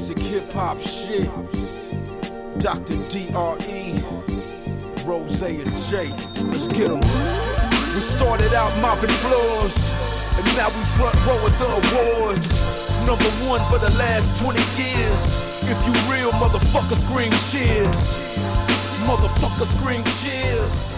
classic hip hop shit. Dr. D.R.E. Rose and J. Let's get them. We started out mopping floors, and now we front row at the awards. Number one for the last 20 years. If you real, motherfucker, scream cheers. Motherfucker, scream cheers.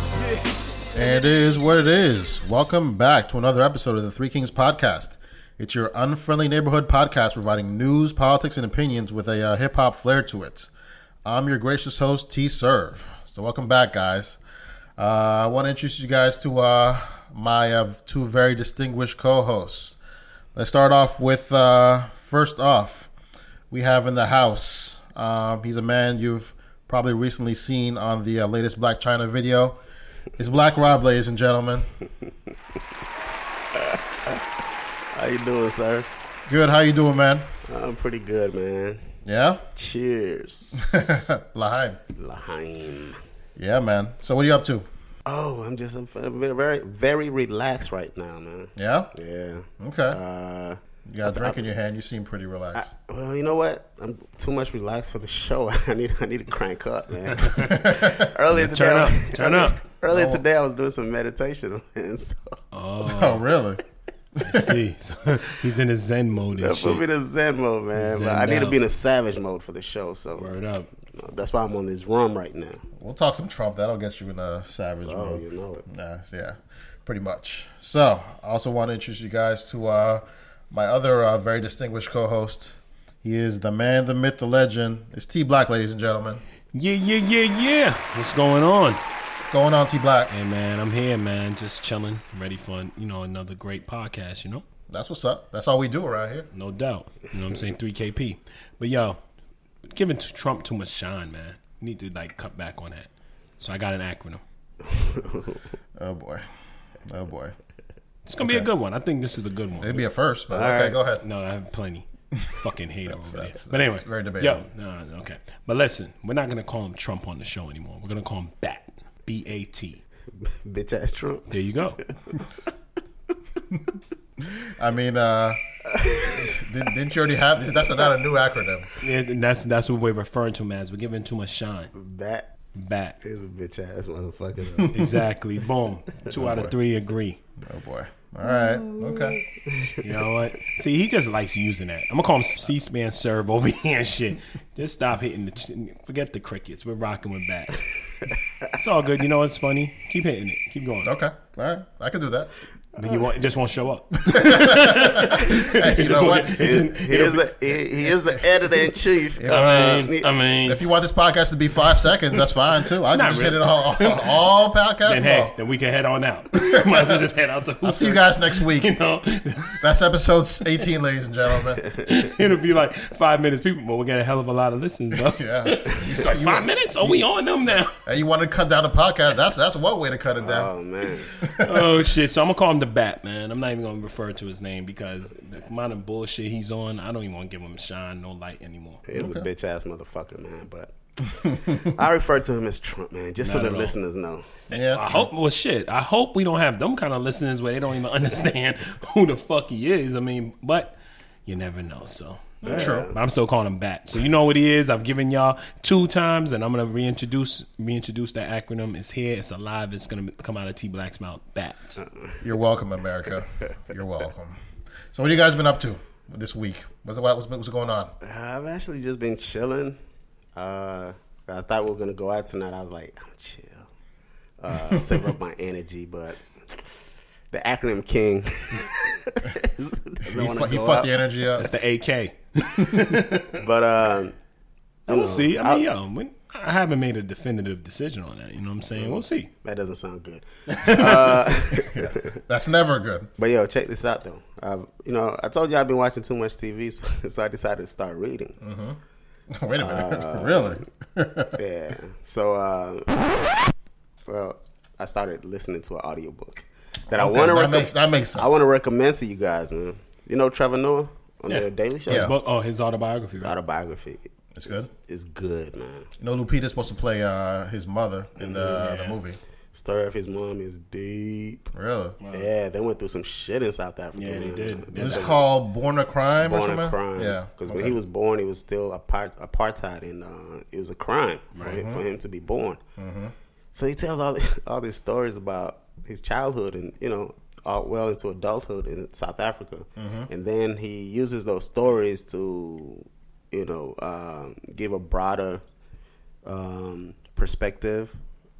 Yeah. It is what it is. Welcome back to another episode of the Three Kings Podcast. It's your unfriendly neighborhood podcast providing news, politics, and opinions with a uh, hip hop flair to it. I'm your gracious host, T Serve. So, welcome back, guys. Uh, I want to introduce you guys to uh, my uh, two very distinguished co hosts. Let's start off with uh, first off, we have in the house. Um, he's a man you've probably recently seen on the uh, latest Blac Chyna video. It's Black Rob, ladies and gentlemen. How you doing, sir? Good. How you doing, man? I'm pretty good, man. Yeah. Cheers, Lahaim. Lahaim. Yeah, man. So what are you up to? Oh, I'm just I'm very, very, very relaxed right now, man. Yeah. Yeah. Okay. Uh, you got a drink in your hand. You seem pretty I, relaxed. well, you know what? I'm too much relaxed for the show. I need, I need to crank up, man. earlier today, Turn I- up, turn up. Earlier today, I was doing some meditation, and so oh, really? I see. He's in a Zen mode and that put me shit. to Zen mode, man. But I Zened need to be in a savage mode for the show, so Word up. that's why I'm on this rum right now. We'll talk some Trump. That'll get you in a savage Oh, mode. you know it. Yeah, yeah, pretty much. So, I also want to introduce you guys to uh, my other uh, very distinguished co-host. He is the man, the myth, the legend. It's T Black, ladies and gentlemen. Yeah, yeah, yeah, yeah. What's going on? What's going on, T Black? Hey, man, I'm here, man. Just chilling, ready for, you know, another great podcast, you know? That's what's up. That's all we do around here. No doubt. You know what I'm saying? 3KP. But, yo, giving Trump too much shine, man. You need to, like, cut back on that. So I got an acronym. Oh boy. Oh boy. It's going to be a good one. I think this is a good one. It'd be a first, but All okay, right. go ahead. No, I have plenty. Fucking hate over there. that's- But anyway, very debatable. Yo, no, no, okay. But listen, we're not gonna call him Trump on the show anymore. We're gonna call him Bat. B A T. Bitch ass Trump. There you go. I mean, uh, didn't, didn't you already have? That's not a new acronym. Yeah, that's that's what we're referring to him as. We're giving too much shine. Bat Bat. is a bitch ass motherfucker. Exactly. Boom. Two out of three agree. Oh boy. All right. Okay. You know what? See, he just likes using that. I'm gonna call him C-SPAN serve over here and shit. Just stop hitting the. Ch- forget the crickets. We're rocking with Bat. It's all good. You know what's funny? Keep hitting it. Keep going. Okay. All right. I can do that. But you won't, it just won't show up. Hey, you know what? he, he is the he, he is the editor in chief. I mean, I mean, If you want this podcast to be five seconds, that's fine too. I can just really. hit it all, all, all podcast then hey, then we can head on out. Might as well just head out to I'll see you guys next week. You know, That's episode 18, ladies and gentlemen. it'll be like five minutes. People, but we get a hell of a lot of listens, though. Yeah. You, Like five minutes? Oh, we on them now. Hey, you want to cut down the podcast? That's that's one way to cut it down. Oh man, oh shit! So I'm gonna call him the Bat Man. I'm not even gonna refer to his name because the amount of bullshit he's on, I don't even want to give him shine, no light anymore. He's is a bitch ass motherfucker, man. But I refer to him as Trump, man, just so the all. listeners know. yeah. I hope well shit. I hope we don't have them kind of listeners where they don't even understand who the fuck he is. I mean, but you never know. So True. But I'm still calling him Bat. So you know what he is. I've given y'all two times, and I'm gonna reintroduce reintroduce that acronym. It's here. It's alive. It's gonna come out of T Black's mouth. Bat. You're welcome, America. You're welcome. So, what you guys been up to this week? What's what's, what's going on? I've actually just been chilling. Uh, I thought we were gonna go out tonight. I was like, I'm chill, uh, save up my energy, but the acronym king He, fu- he fucked the energy up. It's the AK. But um, We'll see. I mean, yo, when, I haven't made a definitive decision on that. You know what I'm saying? We'll see. that doesn't sound good. That's never good. But yo, check this out though. Uh, you know, I told you I've been watching too much TV, so, so I decided to start reading. Wait a minute. Uh, really? Yeah. So, uh, well, I started listening to an audiobook that I Okay, want to recommend. makes that makes sense. I want to recommend to you guys, man. You know Trevor Noah on Yeah. the Daily Show. Yeah. But, oh, his autobiography. Right? Autobiography. It's good. It's good, man. You know, Lupita's supposed to play uh, his mother in the, the movie. story of his mom is deep. Really? Yeah, they went through some shit in South Africa. Yeah, they did. It was called Born a Crime or Born something? a crime. Yeah. because when he was born, it was still apart, apartheid, and uh, it was a crime for, him, Mm-hmm. for him to be born. So he tells all all these stories about his childhood and you know all well into adulthood in South Africa, Mm-hmm. and then he uses those stories to you know um, give a broader um, perspective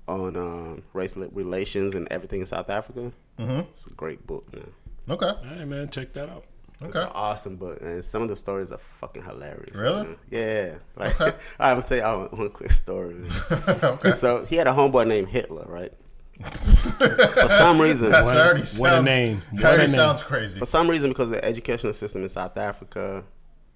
on um, race relations and everything in South Africa. Mm-hmm. It's a great book, man. Okay. All right, man, check that out. It's Okay. an awesome book, and some of the stories are fucking hilarious. Really? man. Yeah. Like, I'm gonna tell you one quick story. Okay. So he had a homeboy named Hitler, right? For some reason, That's already what a name. What already a name. sounds crazy. for some reason, because the educational system in South Africa,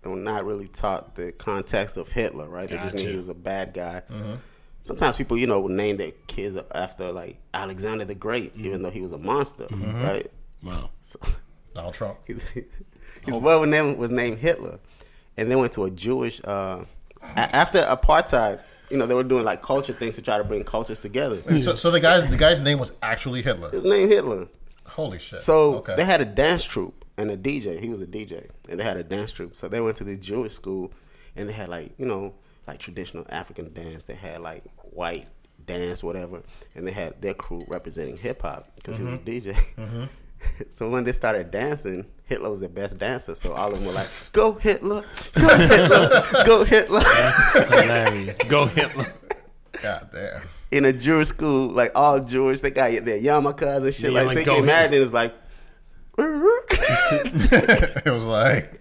they were not really taught the context of Hitler, right? They just knew he was a bad guy. Mm-hmm. Sometimes people, you know, would name their kids after like Alexander the Great, Mm-hmm. even though he was a monster, right? Wow. So, Donald Trump. his, his brother name was named Hitler, and they went to a Jewish. Uh, a- after apartheid, you know, they were doing like culture things to try to bring cultures together. So, so the guy's the guy's name was actually Hitler. His name Hitler. Holy shit. So okay. they had a dance troupe and a DJ. He was a DJ, and they had a dance troupe. So they went to the Jewish school, and they had like you know like traditional African dance. They had like white dance, whatever, and they had their crew representing hip hop because he was a mm-hmm. DJ. Mm-hmm. So when they started dancing, Hitler was the best dancer. So all of them were like, "Go Hitler, go Hitler, go Hitler." Hilarious. Go Hitler. God damn. In a Jewish school, like all Jewish, they got their yarmulkes and shit. Yeah, like, like, so you go can imagine it's like. it was like,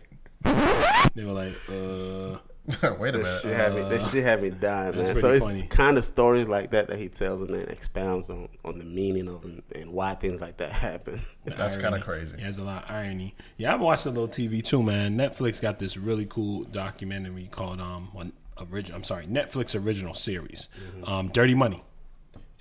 They were like, uh, wait a That minute. shit had me. That shit had me dying, man. So it's funny. kind of stories like that that he tells and then expounds on, on the meaning of them and why things like that happen. That's kind of crazy. He has a lot of irony. Yeah, I've watched a little TV too, man. Netflix got this really cool documentary called um one original. I'm sorry, Netflix original series, um, Dirty Money.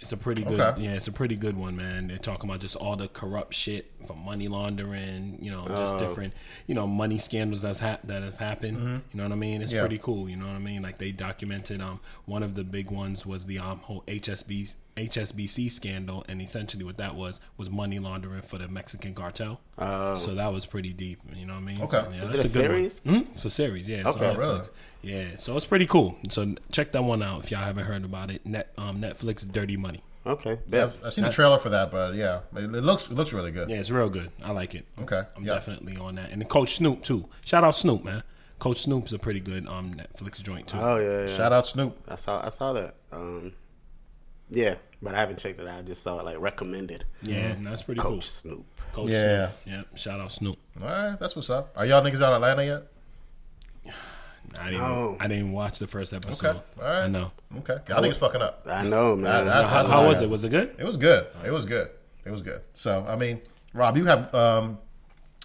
It's a pretty good, Okay. yeah, it's a pretty good one, man. They're talking about just all the corrupt shit from money laundering, you know, just different, you know, money scandals that's ha- that have happened. You know what I mean? It's Yeah. pretty cool. You know what I mean? Like they documented. Um, one of the big ones was the um whole HSB HSBC scandal, and essentially what that was was money laundering for the Mexican cartel. so that was pretty deep. You know what I mean? Okay. So, Is yeah, that's it a good one. series? Mhm. It's a series, yeah. Okay. on Really? Yeah, so it's pretty cool. So check that one out if y'all haven't heard about it. Net um, Netflix Dirty Money. Okay, bet. I've, I've seen the trailer for that, but yeah, it, it looks it looks really good. Yeah, it's real good. I like it. Okay. I'm Yeah. definitely on that. And then Coach Snoop too. Shout out Snoop, man. Coach Snoop's a pretty good um Netflix joint too. Oh yeah, yeah. Shout out Snoop. I saw I saw that. Um, yeah, but I haven't checked it out. I just saw it like recommended. yeah, and that's pretty cool. Coach cool. Snoop. Coach Yeah. Snoop. Yeah. Shout out Snoop. All right, that's what's up. Are y'all niggas out in Atlanta yet? I didn't. No. I didn't watch the first episode. Okay. All right. I know. Okay. Y'all niggas fucking up. I know, man. that's- How, how was it? Was it good? It was good. It was good. It was good. So I mean, Rob, you have um,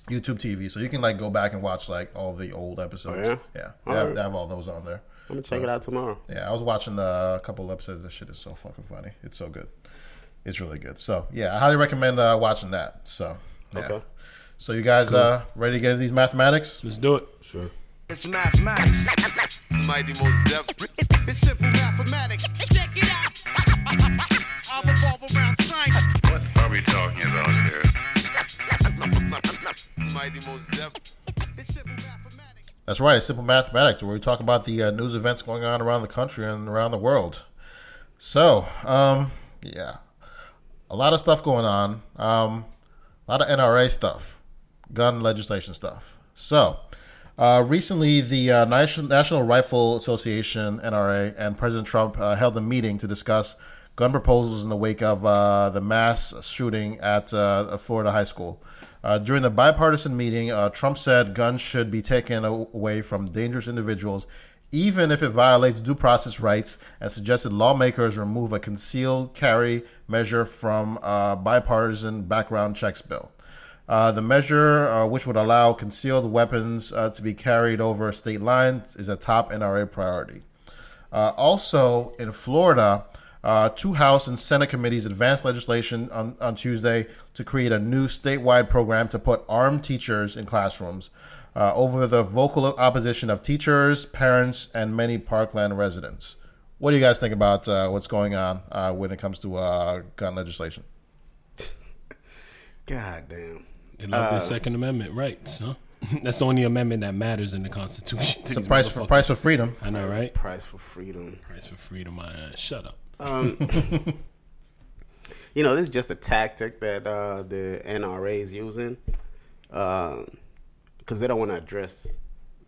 YouTube TV, so you can like go back and watch like all the old episodes. Oh, yeah? yeah. All They have, right. they have all those on there. I'm gonna check it out tomorrow. Yeah, I was watching uh, a couple episodes. This shit is so fucking funny. It's so good. It's really good. So yeah, I highly recommend uh, watching that. So yeah. Okay. So you guys uh, ready to get into these mathematics? Let's do it. Sure. It's mathematics. Mighty Mos Def. It's simple mathematics. Check it out. I revolve around science. What are we talking about here? Mighty Mos Def. It's simple mathematics. That's right. It's simple mathematics, where we talk about the uh, news events going on around the country and around the world. So, um, yeah, a lot of stuff going on. Um, a lot of NRA stuff, gun legislation stuff. So, uh, recently, the uh, National, Rifle Association (NRA) and President Trump uh, held a meeting to discuss gun proposals in the wake of uh, the mass shooting at uh, a Florida high school. Uh, during the bipartisan meeting, uh, Trump said guns should be taken away from dangerous individuals, even if it violates due process rights, and suggested lawmakers remove a concealed carry measure from uh, bipartisan background checks bill. Uh, the measure, uh, which would allow concealed weapons uh, to be carried over state lines, is a top NRA priority. Also, in Florida, uh, two House and Senate committees advanced legislation on, on Tuesday to create a new statewide program to put armed teachers in classrooms uh, over the vocal opposition of teachers, parents, and many Parkland residents. what do you guys think about uh, what's going on uh, when it comes to uh, gun legislation? God damn. They love Uh, their Second Amendment rights, huh? That's the only amendment that matters in the Constitution. It's a price for price for freedom. I know, right? Price for freedom. Price for freedom. My ass. Shut up. You know, this is just a tactic that uh, the NRA is using because they don't want to address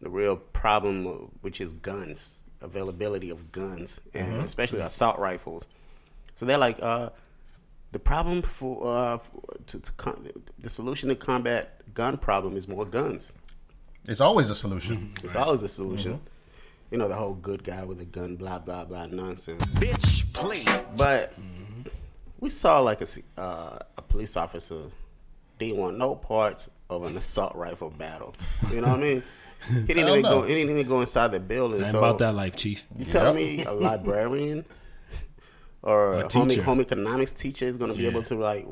the real problem, which is guns, availability of guns, and especially assault rifles. So they're like, uh, the problem for uh, to, to com- the solution to combat gun problem is more guns. It's always a solution. It's always a solution. You know, the whole good guy with a gun, blah blah blah nonsense. Bitch, please. But we saw like a uh, a police officer didn't want no parts of an assault rifle battle. You know what I mean? He didn't even no. go. He didn't even go inside the building. Ain't so about that life, Chief. you telling Yep. me a librarian or A a home, home economics teacher is going to be Yeah. able to like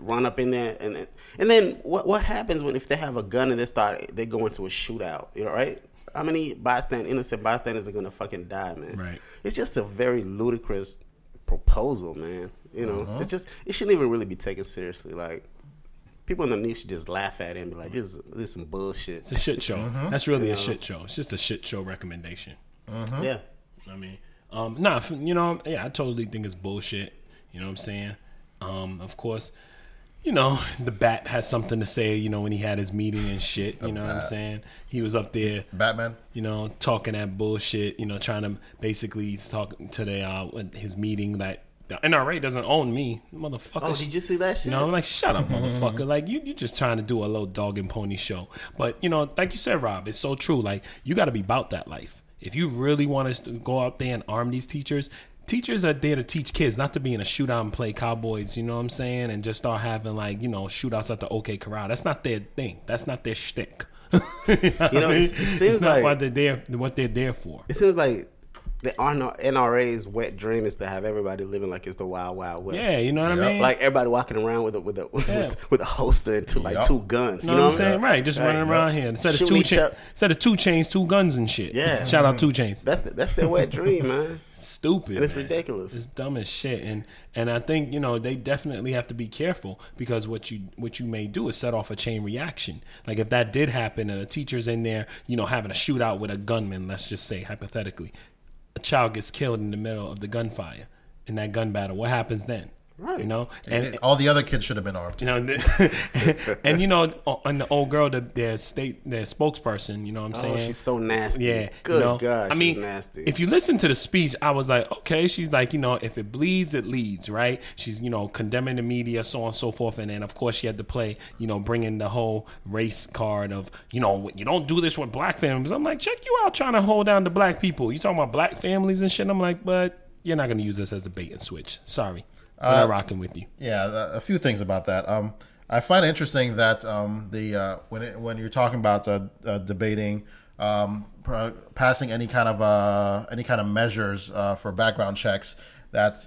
run up in there and and then what what happens when if they have a gun and they start they go into a shootout? You know, right? How many bystand innocent bystanders are going to fucking die, man? Right. It's just a very ludicrous proposal, man. You know, Uh-huh. it's just it shouldn't even really be taken seriously. Like people in the news should just laugh at it and be like, "This is this is some bullshit." It's a shit show. Mm-hmm. That's really a shit show. It's just a shit show recommendation. Yeah. I mean, um, nah, you know, yeah, I totally think it's bullshit. You know what I'm saying? Um, of course, you know, the bat has something to say, you know, when he had his meeting and shit. You know what I'm saying? He was up there, Batman. you know, talking that bullshit, you know, trying to basically talk to the, uh, his meeting that the NRA doesn't own me, motherfucker. Oh, did you see that shit? You know, I'm like, shut up, motherfucker. Like, you, you just trying to do a little dog and pony show. But, you know, like you said, Rob, it's so true. Like, you got to be about that life. If you really want to go out there and arm these teachers, teachers are there to teach kids, not to be in a shootout and play cowboys, you know what I'm saying? And just start having, like, you know, shootouts at the OK Corral. That's not their thing. That's not their shtick. you know, what know, it- it seems it's not like- what they're there, what they're there for. It seems like the NRA's wet dream is to have everybody living like it's the Wild Wild West. Yeah, you know what I mean? like everybody walking around with a with a Yeah. with, with a holster and two like Yup. two guns. You know, what I'm saying? Right, just Like, running around here. Instead of two each cha- instead of two chains, two guns and shit. Yeah. Shout out 2 Chainz. That's the, that's their wet dream, man. Stupid. And it's man. ridiculous. It's dumb as shit. And and I think, you know, they definitely have to be careful because what you what you may do is set off a chain reaction. Like if that did happen and a teacher's in there, you know, having a shootout with a gunman, let's just say hypothetically, a child gets killed in the middle of the gunfire in that gun battle. What happens then? Right. You know? And All the other kids should have been armed. you know, and you know, and the old girl, the, their state, their spokesperson. You know what I'm Oh, saying? she's so nasty. Yeah, Good you know? God, I mean, she's nasty. if you listen to the speech, I was like, okay, she's like, you know, if it bleeds, it leads, right? She's, you know, condemning the media, so on and so forth, and then of course she had to play, you know, bringing the whole race card of, you know, you don't do this with black families. I'm like, check you out, trying to hold down the black people. You talking about black families and shit? I'm like, but you're not gonna use this as the bait and switch. Sorry, I'm not rocking with you. Yeah, a a few things about that. Um, I find it interesting that um, the uh, when it, when you're talking about uh, uh, debating um, pr- passing any kind of uh, any kind of measures uh, for background checks, that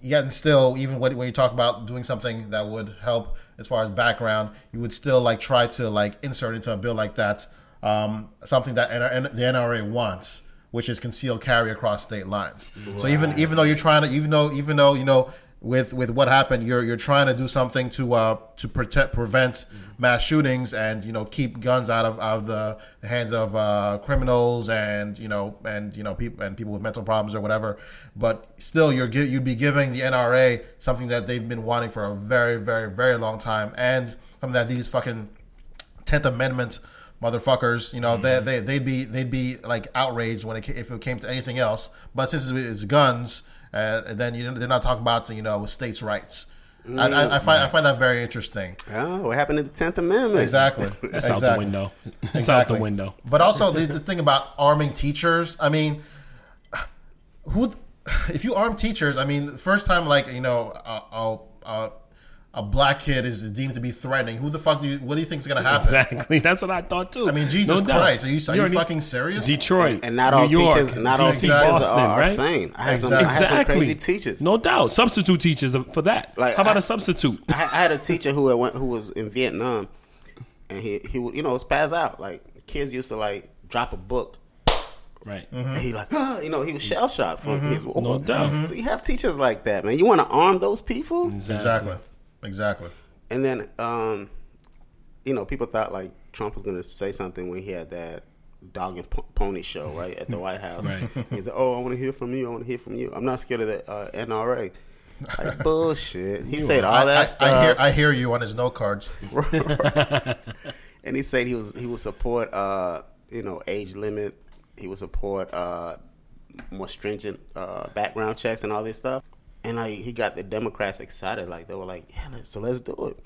yet and still, even when, when you talk about doing something that would help as far as background, you would still like try to like insert into a bill like that um, something that N- N- the NRA wants, which is concealed carry across state lines. So even even though you're trying to, even though even though you know with with what happened, you're you're trying to do something to uh to protect prevent mass shootings and you know keep guns out of out of the, hands of uh, criminals and you know and you know people and people with mental problems or whatever. But still, you're you'd be giving the NRA something that they've been wanting for a very very very long time and something that these fucking Tenth Amendment motherfuckers, you know, they, they they'd be they'd be like outraged when it if it came to anything else. But since it's guns, uh, and then you know, they're not talking about you know states' rights. I, I, I find I find that very interesting. oh, what happened to the Tenth Amendment? Exactly, That's out the window. It's Exactly. out the window. But also the, the thing about arming teachers, I mean, who if you arm teachers, I mean, the first time like you know a, a, a, a black kid is deemed to be threatening, who the fuck do you what do you think is gonna happen? Exactly. That's what I thought too. I mean, Jesus No doubt. Christ, are you are you fucking serious? Detroit And not all New York, teachers, not all DC, teachers Boston, are, are right? sane. I had some, I had some crazy teachers. No doubt. Substitute teachers for that. Like, How about I- a substitute? I, I had a teacher who went, who was in Vietnam, and he he would, you know was spaz out. Like kids used to like drop a book Right. And he like, "Ah," you know, he was shell shocked from his war. No doubt. So you have teachers like that, man. You want to arm those people, Exactly. Exactly. And then, um, you know, people thought like Trump was going to say something when he had that dog and po- pony show right at the White House. Right. He said, "Oh, I want to hear from you. I want to hear from you. I'm not scared of the uh, NRA." Like bullshit. He said all I, that I, stuff. I hear I hear you on his note cards. and he said he was he would support uh you know age limit he would support uh more stringent uh background checks and all this stuff and like he got the democrats excited like they were like yeah let's, so let's do it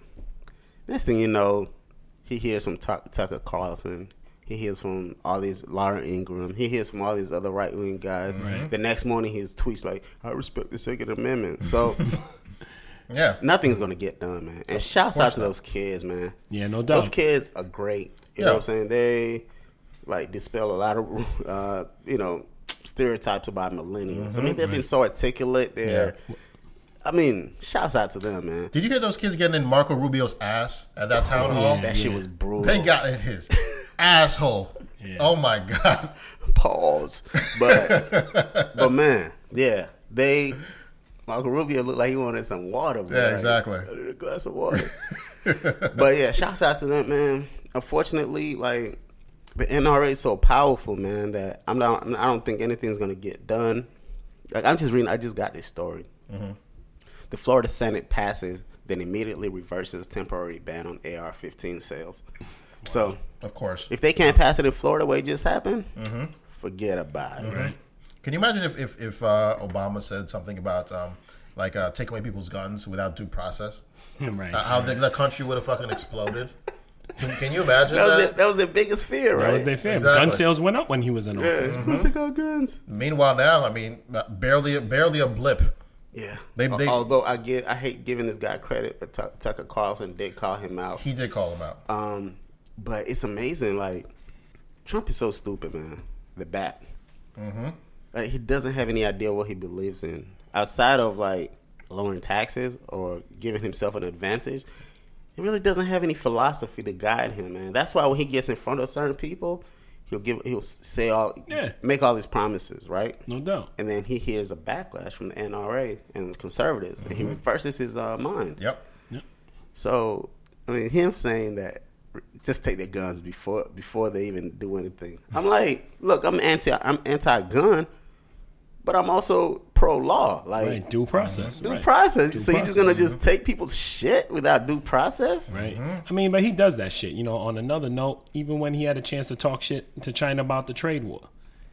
next thing you know he hears from Tuck, tucker carlson he hears from all these Laura Ingraham. He hears from all these other right wing guys. The next morning, his tweets like, "I respect the Second Amendment." So Yeah. nothing's gonna get done, man. And shouts out to those kids, man. Yeah, no doubt. Those kids are great. You Yeah. know what I'm saying? They like dispel a lot of uh, you know stereotypes about millennials. I mean, mm-hmm. they've been so articulate. They're, I mean, shouts out to them, man. Did you hear those kids getting in Marco Rubio's ass at that town hall? That shit was brutal. They got in his asshole. Oh my god. Pause. But but man, yeah, they. Marco Rubio looked like he wanted some water. Bro. Yeah, exactly. I need a glass of water. but yeah, shouts out to them, man. Unfortunately, like the NRA is so powerful, man, that I'm not. I don't think anything's gonna get done. Like I'm just reading. I just got this story. The Florida Senate passes, then immediately reverses temporary ban on AR-15 sales. So Of course. if they can't pass it in Florida, what just happened, forget about it. Can you imagine if if, if uh, Obama said something about um, like uh, take away people's guns without due process? right. Uh, how the, the country would have fucking exploded. Can, can you imagine That was, that? their, that was their biggest fear, that right? was their fear. Exactly. Gun sales went up when he was in office. Let's take our guns. Meanwhile, now I mean, barely barely a blip. Yeah. They- they- Although I get, I hate giving this guy credit, but Tuck Tucker Carlson did call him out. He did call him out. Um, but it's amazing. Like Trump is so stupid, man. The bat. Mm-hmm. Like he doesn't have any idea what he believes in outside of like lowering taxes or giving himself an advantage. He really doesn't have any philosophy to guide him, man. That's why when he gets in front of certain people, he'll give, he'll say all, Yeah. make all these promises, right? No doubt. And then he hears a backlash from the NRA and conservatives, and he reverses his uh, mind. Yep. So, I mean, him saying that just take their guns before before they even do anything. I'm like, look, I'm anti I'm anti gun, but I'm also pro law. Like Right. Due process. due right. process. Due so you're just gonna just take people's shit without due process? Right. Mm-hmm. I mean, but he does that shit. You know, on another note, even when he had a chance to talk shit to China about the trade war.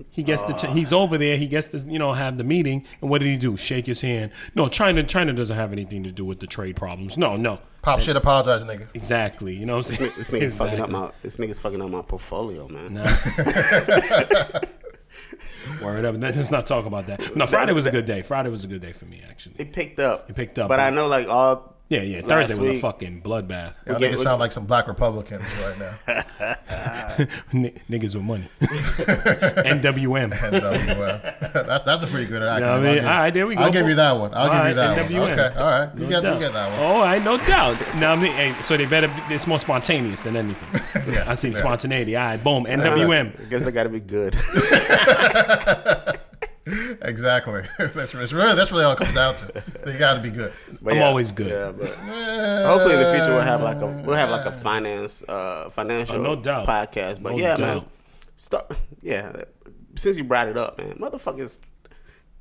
He gets the ah. he's over there. He gets to you know have the meeting, and what did he do? Shake his hand. No, China China doesn't have anything to do with the trade problems. No, no, Pop shit, apologize, nigga. exactly. You know what I'm saying? This nigga's fucking up my this nigga's fucking up my portfolio, man. Word up. Let's not talk about that. No, Friday was a good day. Friday was a good day for me actually. It picked up. It picked up, But I know like all Yeah, yeah. Last Thursday was a week- fucking bloodbath. Y'all get- niggas sound like some black Republicans right now. N- niggas with money. NWM. And, uh, that's that's a pretty good acronym. You know I I'll mean? give- All right, there we go. I'll give you that one. I'll All give right, you that one. Okay, all right. You No get, you get that one. Oh, I no doubt. Now, I mean, hey, so they better. Be, it's more spontaneous than anything. yeah, I see spontaneity. All right, boom. NWM. I NWM. guess they gotta be good. Exactly. that's, that's really that's really all it comes down to. You got to be good. But I'm always good. Yeah, but hopefully in the future we'll have like a we'll have like a finance uh financial Oh, no doubt. podcast. But No yeah, man. Start yeah. Since you brought it up, man, motherfuckers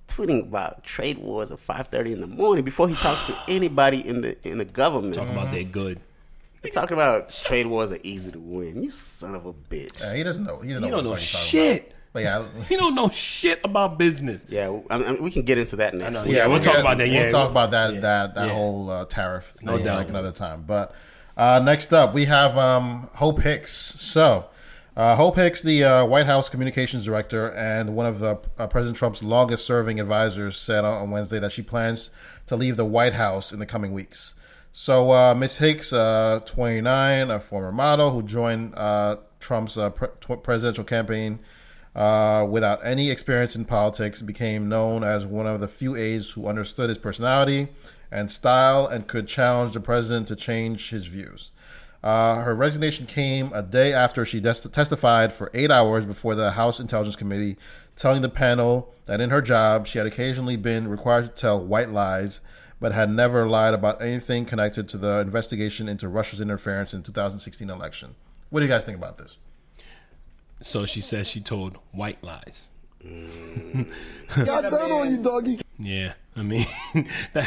tweeting about trade wars at five thirty in the morning before he talks to anybody in the in the government. Talking about they're good. They're talking about trade wars are easy to win. You son of a bitch. Yeah, he doesn't know. He doesn't You know don't know what the fuck he's shit. About. But yeah, He don't know shit about business. Yeah, I mean, we can get into that next week. Yeah, we'll talk about that, We'll yeah. talk about that Yeah. that that Yeah. whole uh, tariff No thing doubt. like another time. But uh, next up, we have um, Hope Hicks. So. Uh, Hope Hicks, the uh, White House communications director and one of the, uh, President Trump's longest serving advisors, said on, on Wednesday that she plans to leave the White House in the coming weeks. So, uh, Ms. Hicks, uh, 29, a former model who joined uh, Trump's uh, pre- presidential campaign uh, without any experience in politics, became known as one of the few aides who understood his personality and style and could challenge the president to change his views. Uh, her resignation came a day after she des- testified for eight hours before the House Intelligence Committee, telling the panel that in her job she had occasionally been required to tell white lies, but had never lied about anything connected to the investigation into Russia's interference in 2016 election. What do you guys think about this? So she says she told white lies. Got dirt on you, doggy. Yeah, I mean, that,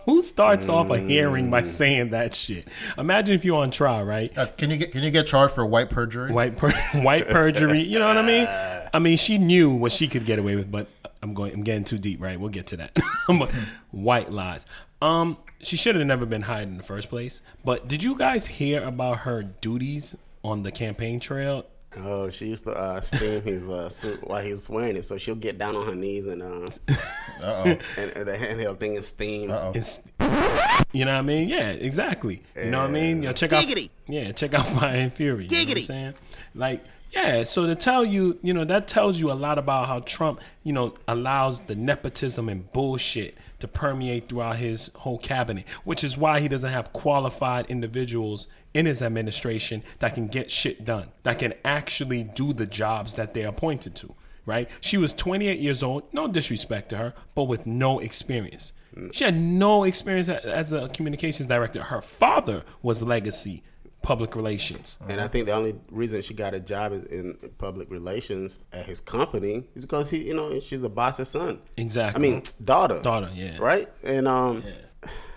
who starts off a hearing by saying that shit? Imagine if you're on trial, right? Uh, can you get can you get charged for white perjury? White per- white perjury. You know what I mean? I mean, she knew what she could get away with, but I'm going. I'm getting too deep, right? We'll get to that. But white lies. Um, she should have never been hired in the first place. But did you guys hear about her duties on the campaign trail? Oh, she used to uh, steam his uh, suit while he was wearing it, so she'll get down on her knees and uh, and, and the handheld thing is steam. It's, you know what I mean? Yeah, exactly. You know what I mean? Yo, check out, yeah, check out Fire and Fury. You know what I'm saying? Like, yeah. So to tell you, you know, that tells you a lot about how Trump, you know, allows the nepotism and bullshit to permeate throughout his whole cabinet, which is why he doesn't have qualified individuals in his administration that can get shit done, that can actually do the jobs that they're appointed to. Right? She was 28 years old. No disrespect to her, but with no experience. She had no experience as a communications director. Her father was legacy public relations. And I think the only reason she got a job in public relations at his company is because he, you know, she's a boss's son. Exactly. I mean, daughter. Daughter, yeah. Right? And um,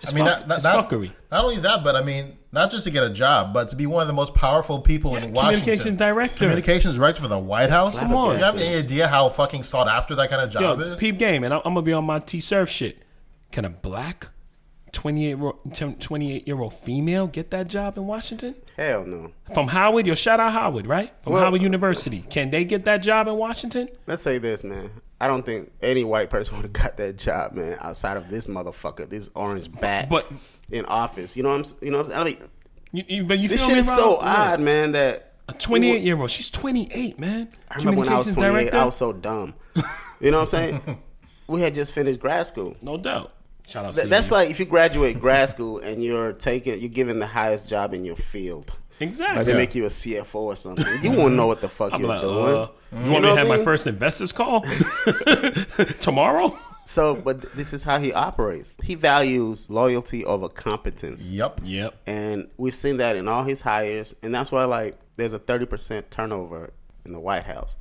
It's I mean, fuck- not, not, it's fuckery. not only that, but I mean, not just to get a job, but to be one of the most powerful people in Washington. communications director. Communications director for the White House. Come on. Do you have any idea how fucking sought after that kind of job Yo, is? peep game, and I'm, I'm gonna be on my T surf shit. Can a black 28 ro- 28 year old female get that job in Washington? hell no. From Howard, yo, shout out Howard, right? From Well- Howard University. Can they get that job in Washington? Let's say this, man. I don't think any white person would have got that job, man, outside of this motherfucker, this orange bat But- in office. You know what I'm you know what I'm, I mean, You, you, but you this feel shit is so Yeah. odd, man, that A 28 year old. She's 28, man. I remember when I was 28, director? I was so dumb. You know what I'm saying? we had just finished grad school. No doubt. Shout out. Th- CU. that's like if you graduate grad school and you're taking, you're given the highest job in your field. exactly. Like they make you a CFO or something. You won't know what the fuck I'm you're like, doing. uh, you You want me to have I my first investors call tomorrow? So, but this is how he operates. He values loyalty over competence. Yep. Yep. And we've seen that in all his hires, and that's why like there's a thirty percent turnover in the White House.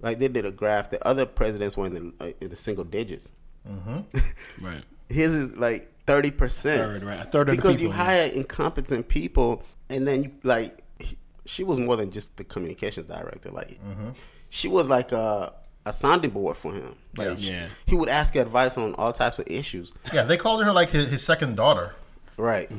Like they did a graph. The other presidents were in the uh, in the single digits. Mm-hmm. right. His is like thirty percent. Third, right. A third of the because you people, yeah. hire incompetent people, and then you like he- she was more than just the communications director. Like Mm-hmm. she was like a a sounding board for him. Like Yeah. she- Yeah. he would ask advice on all types of issues. Yeah, they called her like his, his second daughter. Right.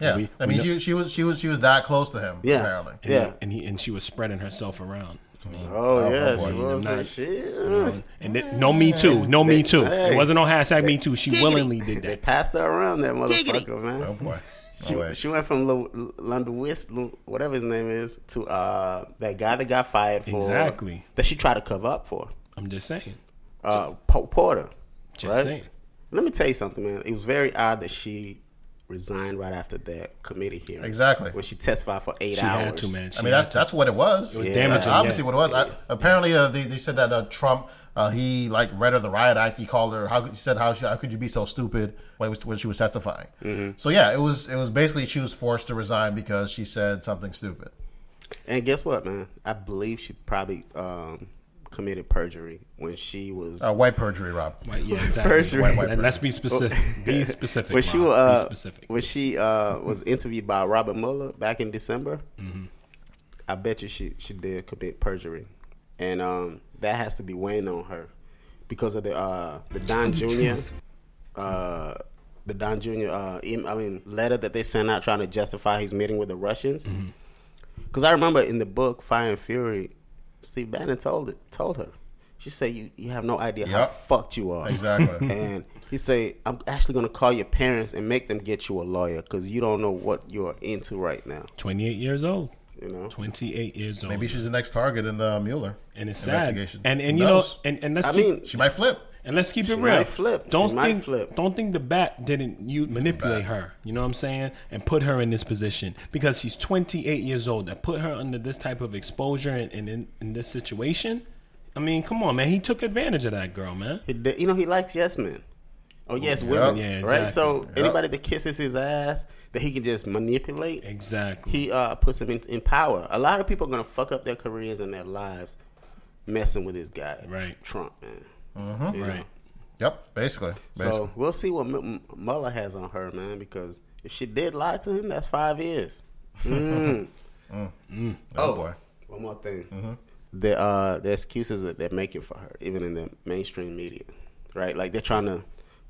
Yeah, We- I we mean, know- she, she was she was she was that close to him. Yeah. apparently. And Yeah. He, and he and she was spreading herself around. I mean, Oh, yeah, boy, she was know, some not- shit. and th- no me too, no me too. Hey. It wasn't no hashtag me too. She willingly did that. They that. passed her around that motherfucker, man. Oh boy. She, Oh, wait. she went from Lu- London West, whatever his name is, to uh, that guy that got fired for Exactly. that she tried to cover up for, I'm just saying. uh, Po- Porter. Just right? saying. Let me tell you something, man. It was very odd that she resigned right after that committee hearing. Exactly. When she testified for eight She hours. had to, man. She I mean, had that, to. that's what it was. It was Yeah. That's damaging. obviously yeah. what it was. I, apparently, uh, they, they said that uh, Trump, uh, he like read her the riot act. He called her. How could he said how, she, how could you be so stupid when, it was, when she was testifying? Mm-hmm. So yeah, it was it was basically she was forced to resign because she said something stupid. And guess what, man? I believe she probably um, committed perjury when she was Uh, white perjury, Rob. Right, yeah, exactly. Perjury. White- white- let's be specific. Be specific. when she Rob. uh, be specific. when she uh, was interviewed by Robert Mueller back in December. I bet you she she did commit perjury, and um, that has to be weighing on her because of the uh, the Don Jr. Uh, the Don Jr. Uh, I mean letter that they sent out trying to justify his meeting with the Russians. Because I remember in the book Fire and Fury, Steve Bannon told it told her. She said, "You you have no idea how fucked you are." Exactly. and he said, "I'm actually gonna call your parents and make them get you a lawyer because you don't know what you're into right now." 28 years old. You know. 28 years old. Maybe she's the next target in the Mueller and it's sad. investigation. And and Who you know, and and let's I mean, she might flip. And let's keep She it real. might flip. Don't might think flip. don't think the bat didn't you manipulate her. You know what I'm saying? And put her in this position because she's 28 years old. That put her under this type of exposure and, and in, in this situation. I mean, come on, man. He took advantage of that girl, man. He did- you know, he likes yes men. Oh, yes women. Yeah, Right? exactly. So anybody that kisses his ass that he can just manipulate, Exactly. he uh, puts him in, in power. A lot of people are going to fuck up their careers and their lives messing with this guy, Right. Trump, man. You know? Right. Yep, basically. basically. So we'll see what M- M- Mueller has on her, man, because if she did lie to him, that's five years. Mm. oh, boy. One more thing. Mm-hmm. The uh, the excuses that they're making for her, even in the mainstream media, right? Like they're trying to,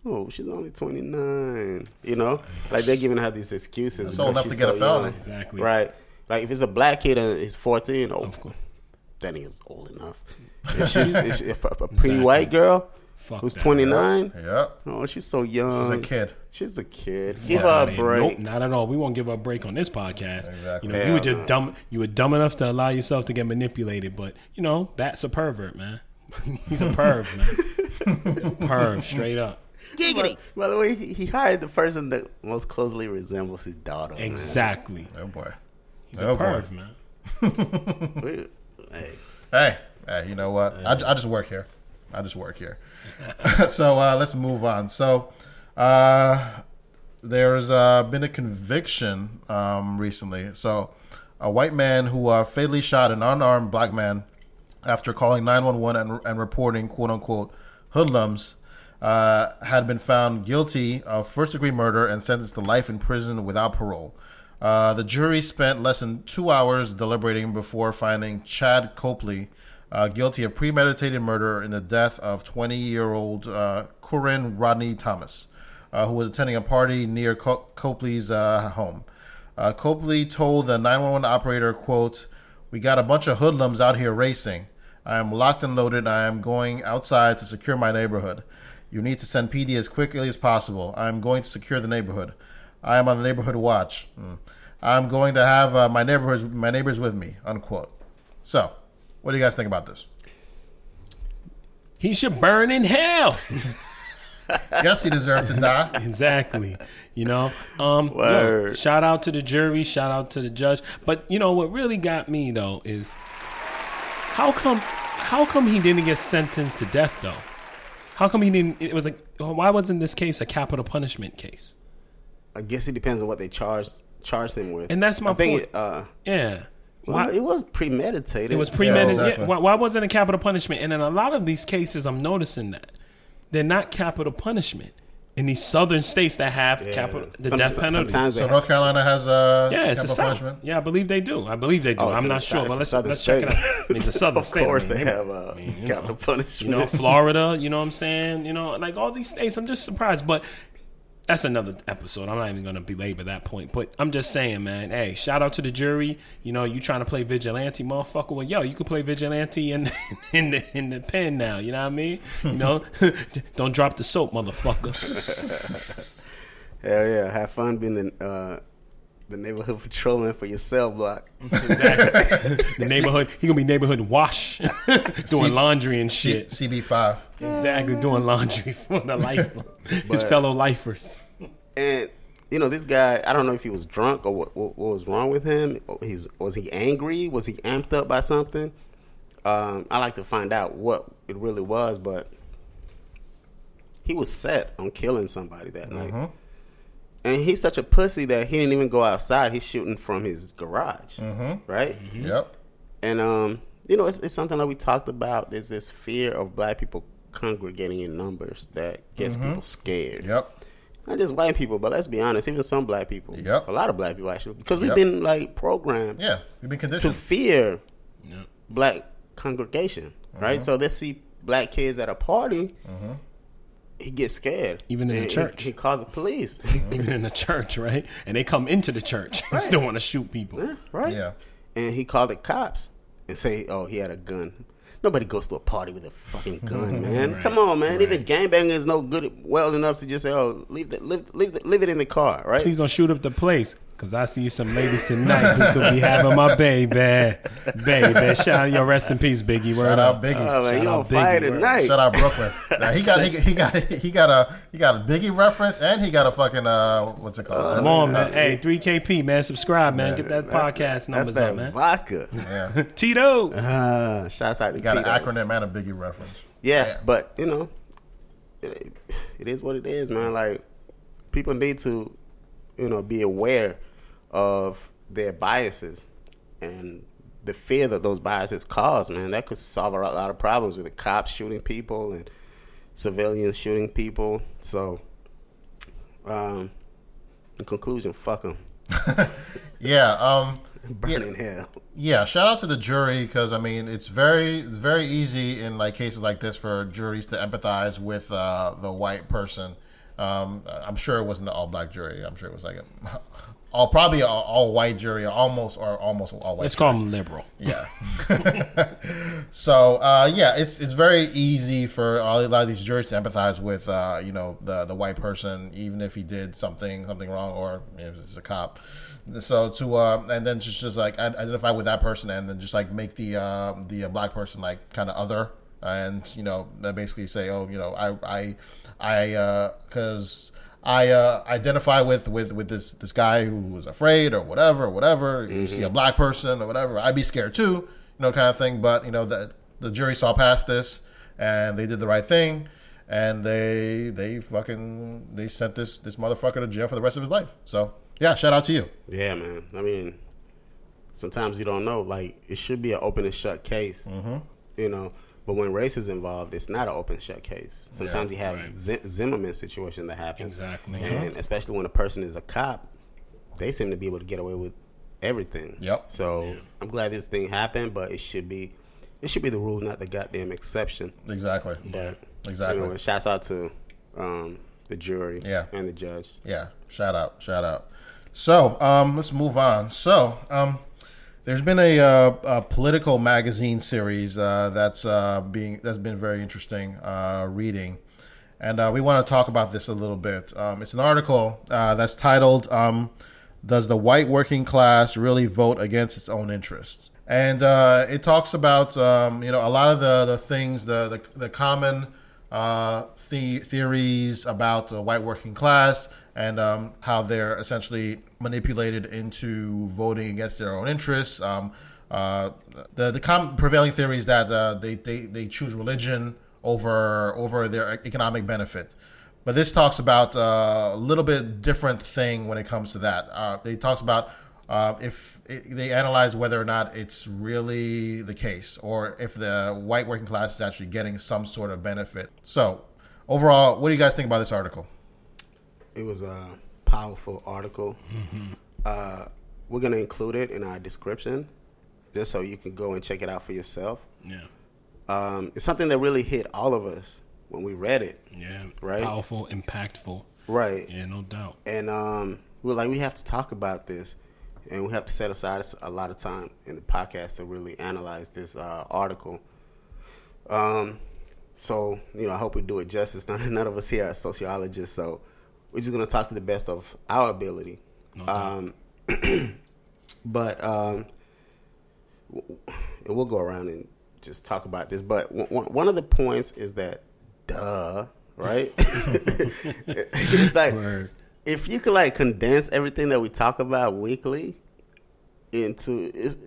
oh, she's only twenty nine, you know, like they're giving her these excuses. That's because old enough she's to get a so felony. young. Exactly. right? Like if it's a black kid and he's fourteen, oh, Of course. that nigga's old enough. If she's if she- if a, a pretty Exactly. white girl Fuck who's that. twenty nine, Yep. oh, she's so young. She's a kid. She's a kid. Give Fuck her a break. Nope, not at all. We won't give her a break on this podcast. Exactly. You know, you were just no. dumb. You were dumb enough to allow yourself to get manipulated, but you know that's a pervert, man. He's a perv, man. perv, straight up. By, by the way, he, he hired the person that most closely resembles his daughter. man. Exactly. Oh, boy. He's Oh, a boy. perv, man. Hey, Hey, hey, you know what? I, I just work here. I just work here. so uh, let's move on. So uh, there's uh, been a conviction um, recently. So a white man who uh, fatally shot an unarmed black man after calling 911 and, and reporting quote unquote hoodlums uh, had been found guilty of first degree murder and sentenced to life in prison without parole. Uh, the jury spent less than two hours deliberating before finding Chad Copley uh, guilty of premeditated murder in the death of 20 year old uh, Kouren Rodney Thomas, uh, who was attending a party near Co- Copley's uh, home. Uh, Copley told the 911 operator, quote, We got a bunch of hoodlums out here racing. I am locked and loaded. I am going outside to secure my neighborhood. You need to send PD as quickly as possible. I am going to secure the neighborhood. I am on the neighborhood watch. Mm. I'm going to have uh, my neighbors my neighbors with me. Unquote. So, what do you guys think about this? He should burn in hell. Yes, he deserved to die. exactly. You know, um, yo, shout out to the jury, shout out to the judge. But you know what really got me though is how come how come he didn't get sentenced to death though? How come he didn't? It was like why wasn't this case a capital punishment case? I guess it depends on what they charged charged him with. And that's my I think point. It, uh, Yeah. Well, Why, it was premeditated. it was so- premeditated. exactly. yeah, why, why wasn't it capital punishment? And in a lot of these cases, I'm noticing that they're not capital punishment. In these southern states that have Yeah. capital, the Some- death penalty. Sometimes So they North Carolina has uh, Yeah, it's a capital south. punishment. Yeah, I believe they do. I believe they do. Oh, I'm not sure, it's but let's let's check it out. I mean, it's a southern of state. course I mean, they have uh, I mean, you capital know, punishment. you know, Florida. You know what I'm saying? You know, like all these states. I'm just surprised, but that's another episode. I'm not even going to belabor that point. But I'm just saying, man. Hey, shout out to the jury. You know, you trying to play vigilante, motherfucker? Well, yo, you can play vigilante in in the in the pen now. You know what I mean? You know, don't drop the soap, motherfucker. Hell yeah, have fun being the uh, the neighborhood patrolman for your cell block. Exactly. the neighborhood. He gonna be neighborhood wash, doing laundry and C- shit. CB5. Exactly, doing laundry for the lifer, his fellow lifers. And you know, this guy, I don't know if he was drunk or what, what, what was wrong with him. He's was he angry? Was he amped up by something? Um, I like to find out what it really was, but he was set on killing somebody that night. And he's such a pussy that he didn't even go outside. He's shooting from his garage, mm-hmm. right? Mm-hmm. Yep. And um, you know, it's, it's something that we talked about. There's this fear of black people congregating in numbers that gets mm-hmm. people scared. Yep. Not just white people, but let's be honest, even some black people. Yep. A lot of black people actually, because we've Yep. been like programmed Yeah. We've been conditioned to fear Yeah. black congregation, right? So they see black kids at a party, he gets scared, Even in the And he- church. He, calls the police, Even in the church, right? And they come into the church and still want to shoot people. right? Yeah. And he called the cops and say, "Oh, he had a gun." Nobody goes to a party with a fucking gun, man. Right, Come on, man. right. Even gangbangers no good well enough to just say, "Oh, leave the leave leave, the, leave it in the car," right? Please don't shoot up the place. Cause I see some ladies tonight who could be having my baby, baby. Shout out, yo, rest in peace, Biggie. Word Shout up. out Biggie. Oh man, Shout you out on fire Biggie. tonight? Shout out Brooklyn. Nah, he got he, he got he got a he got a Biggie reference and he got a fucking uh what's it called? Come on, man. Hey, 3KP, man. Subscribe, man. Get that podcast That's numbers that up, man. vodka. Yeah, Tito. Ah, shouts out to he got an acronym and a Biggie reference. Yeah, Yeah. but you know, it, it is what it is, man. Like people need to, you know, be aware of their biases and the fear that those biases cause. Man, that could solve a lot of problems with the cops shooting people and civilians shooting people. So, um, in conclusion, fuck them. Yeah, um, Burn in hell. yeah. Shout out to the jury because I mean it's very it's very easy in like cases like this for juries to empathize with uh, the white person. Um, I'm sure it wasn't an all black jury. I'm sure it was like a, all probably all, all white jury, almost or almost all white. Let's call him liberal. Yeah. so uh, yeah, it's it's very easy for all, a lot of these jurors to empathize with uh, you know the the white person, even if he did something something wrong or you know, he's a cop. So to uh, and then just just like identify with that person and then just like make the uh, the uh, black person like kind of other and you know basically say oh you know I I I because. I uh, identify with, with, with this this guy who was afraid or whatever or whatever. You see a black person or whatever, I'd be scared too, you know, kind of thing. But you know that the jury saw past this and they did the right thing, and they they fucking they sent this this motherfucker to jail for the rest of his life. So yeah, shout out to you. Yeah, man. I mean, sometimes you don't know. Like, it should be an open and shut case. Mm-hmm. You know, but when race is involved, it's not an open shut case. Sometimes you have right. Zim- Zimmerman situation that happens. Exactly. And especially when a person is a cop, they seem to be able to get away with everything. Yep. So I'm glad this thing happened, but it should be, it should be the rule, not the goddamn exception. Exactly. But Exactly. You know, shouts out to um, the jury Yeah. and the judge. Yeah, shout out, shout out. So, um, let's move on. So, um, there's been a, uh, a Politico magazine series uh, that's uh, being that's been very interesting uh, reading, and uh, we want to talk about this a little bit. Um, it's an article uh, that's titled um, "Does the White Working Class Really Vote Against Its Own Interests?" And it talks about um, you know a lot of the the things the the, the common the- theories about the white working class and um, how they're essentially manipulated into voting against their own interests. Um, uh, the the com- prevailing theory is that uh, they, they they choose religion over over their economic benefit. But this talks about uh, a little bit different thing when it comes to that. Uh, they talks about uh, if it, they analyze whether or not it's really the case, or if the white working class is actually getting some sort of benefit. So, overall, what do you guys think about this article? It was a powerful article. Uh, we're gonna include it in our description, just so you can go and check it out for yourself. Yeah. Um, it's something that really hit all of us when we read it, Yeah. Right. Powerful, impactful. right? Yeah, no doubt. And um, we we're like, we have to talk about this, and we have to set aside a lot of time in the podcast to really analyze this uh, article. Um, so you know, I hope we do it justice. None, none of us here are sociologists, so we're just gonna talk to the best of our ability. Um, but um, we'll go around and just talk about this. But w- one one of the points is that, duh, right? it's like Word. if you could like condense everything that we talk about weekly into it,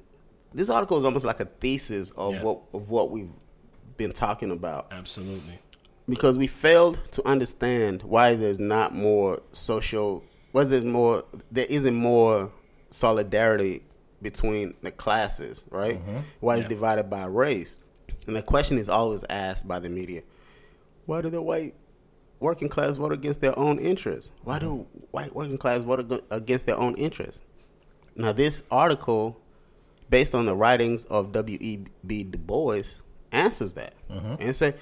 this article is almost like a thesis of Yeah. what of what we've been talking about Absolutely. Because we failed to understand why there's not more social was there more there isn't more solidarity between the classes right? Mm-hmm. Why it's divided by race. And the question is always asked by the media why do the white working class vote against their own interests? Why do white working class vote against their own interests? Now this article based on the writings of w.e.b du bois answers that mm-hmm. and say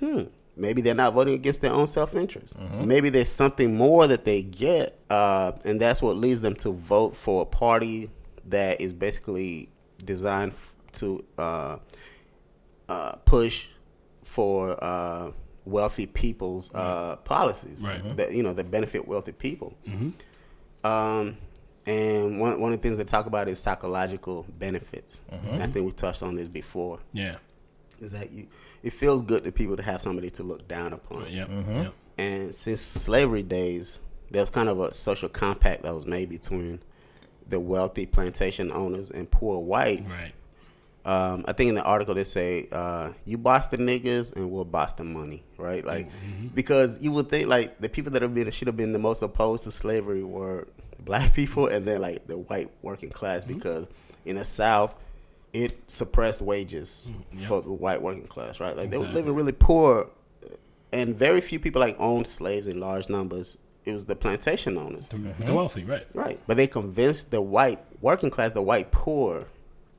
hmm, maybe they're not voting against their own self interest. Maybe there's something more that they get, uh, and that's what leads them to vote for a party that is basically designed to uh, uh, push for uh, wealthy people's uh, policies Right. that you know that benefit wealthy people. Um, And one one of the things they talk about is psychological benefits. I think we touched on this before. Yeah. Is that you? It feels good to people to have somebody to look down upon. Yep. Mm-hmm. Yep. And since slavery days, there was kind of a social compact that was made between the wealthy plantation owners and poor whites. Right. Um, I think in the article they say, uh, "You boss the niggas and we'll boss the money," right? Like, because you would think like the people that have been should have been the most opposed to slavery were black people, and then like the white working class, because in the South it suppressed wages mm, for the white working class, right? Like they were living really poor, and very few people like owned slaves in large numbers. It was the plantation owners. The, mm-hmm. the wealthy, right? Right. But they convinced the white working class, the white poor,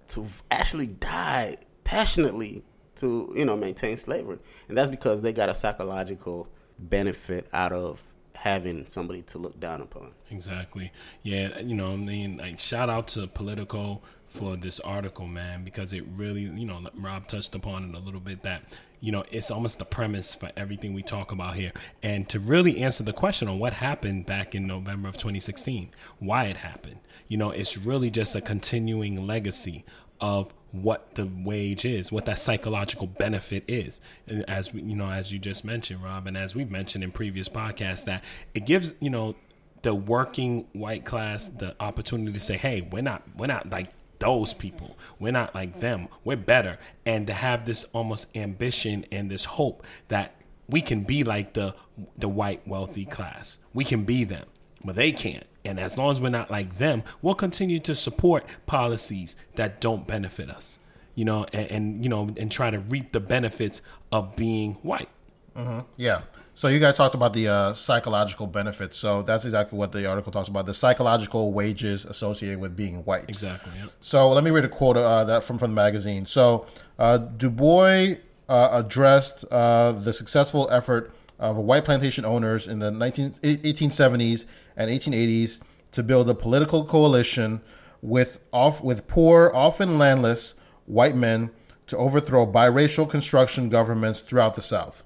to actually die passionately to, you know, maintain slavery. And that's because they got a psychological benefit out of having somebody to look down upon. Exactly. Yeah, you know, I mean, like shout out to Politico for this article, man, because it really, you know, Rob touched upon it a little bit that, you know, it's almost the premise for everything we talk about here. And to really answer the question on what happened back in November of 2016, why it happened, you know, it's really just a continuing legacy of what the wage is, what that psychological benefit is. And as we, you know, as you just mentioned, Rob, and as we've mentioned in previous podcasts, that it gives, you know, the working white class the opportunity to say, "Hey, we're not we're not like those people. We're not like them. We're better." And to have this almost ambition and this hope that we can be like the the white wealthy class. We can be them, but they can't. And as long as we're not like them, we'll continue to support policies that don't benefit us. You know, and, and you know, and try to reap the benefits of being white. Mm-hmm. Yeah. So you guys talked about the uh, psychological benefits. So that's exactly what the article talks about: the psychological wages associated with being white. Exactly. Yeah. So let me read a quote uh, that from from the magazine. So uh, Du Bois uh, addressed uh, the successful effort of white plantation owners in the 19, 1870s and 1880s to build a political coalition with off with poor, often landless white men to overthrow biracial construction governments throughout the South.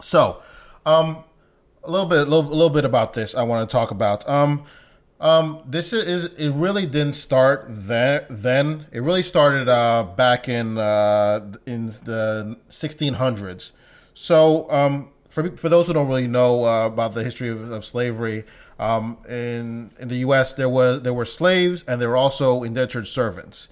So, um, a little bit, a little, a little bit about this. I want to talk about. Um, um, this is it. Really didn't start there. Then it really started uh, back in uh, in the 1600s. So, um, for for those who don't really know uh, about the history of, of slavery, um, in in the U.S. there was there were slaves and there were also indentured servants.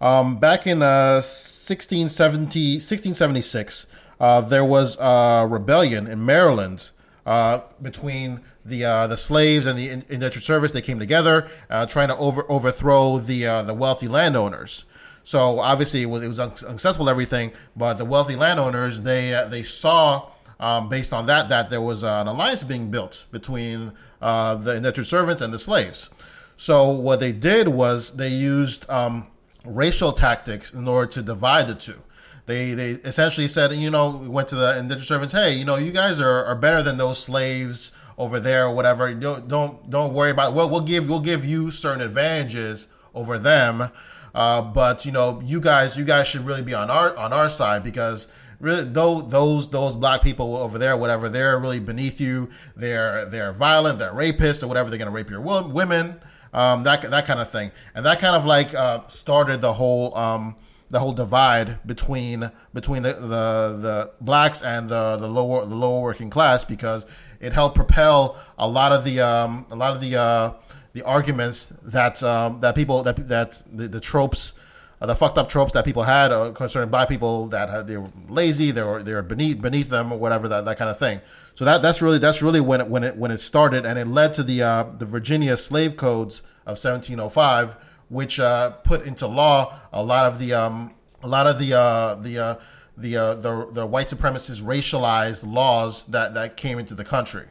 Um, back in uh, 1670, 1676, uh, there was a rebellion in Maryland uh, between the uh, the slaves and the indentured servants. They came together, uh, trying to over overthrow the uh, the wealthy landowners. So obviously it was it was unsuccessful everything, but the wealthy landowners they uh, they saw um, based on that that there was an alliance being built between the indentured servants and the slaves. So what they did was they used um, racial tactics in order to divide the two. They they essentially said, you know, went to the indentured servants, hey, you know, you guys are, are better than those slaves over there, or whatever. Don't don't don't worry about. Well, we'll give we'll give you certain advantages over them, uh, but you know, you guys you guys should really be on our on our side because really though those those black people over there whatever they're really beneath you they're they're violent they're rapists or whatever they're gonna rape your wo- women um, that that kind of thing and that kind of like uh, started the whole um, the whole divide between between the, the the blacks and the the lower the lower working class because it helped propel a lot of the um, a lot of the uh, the arguments that um, that people that that the, the tropes uh, the fucked up tropes that people had uh, concerning black people that had, they were lazy, they were they were beneath beneath them or whatever that, that kind of thing. So that that's really that's really when it when it when it started, and it led to the uh, the Virginia slave codes of 1705, which uh, put into law a lot of the um, a lot of the uh, the uh, the, uh, the the white supremacist racialized laws that that came into the country.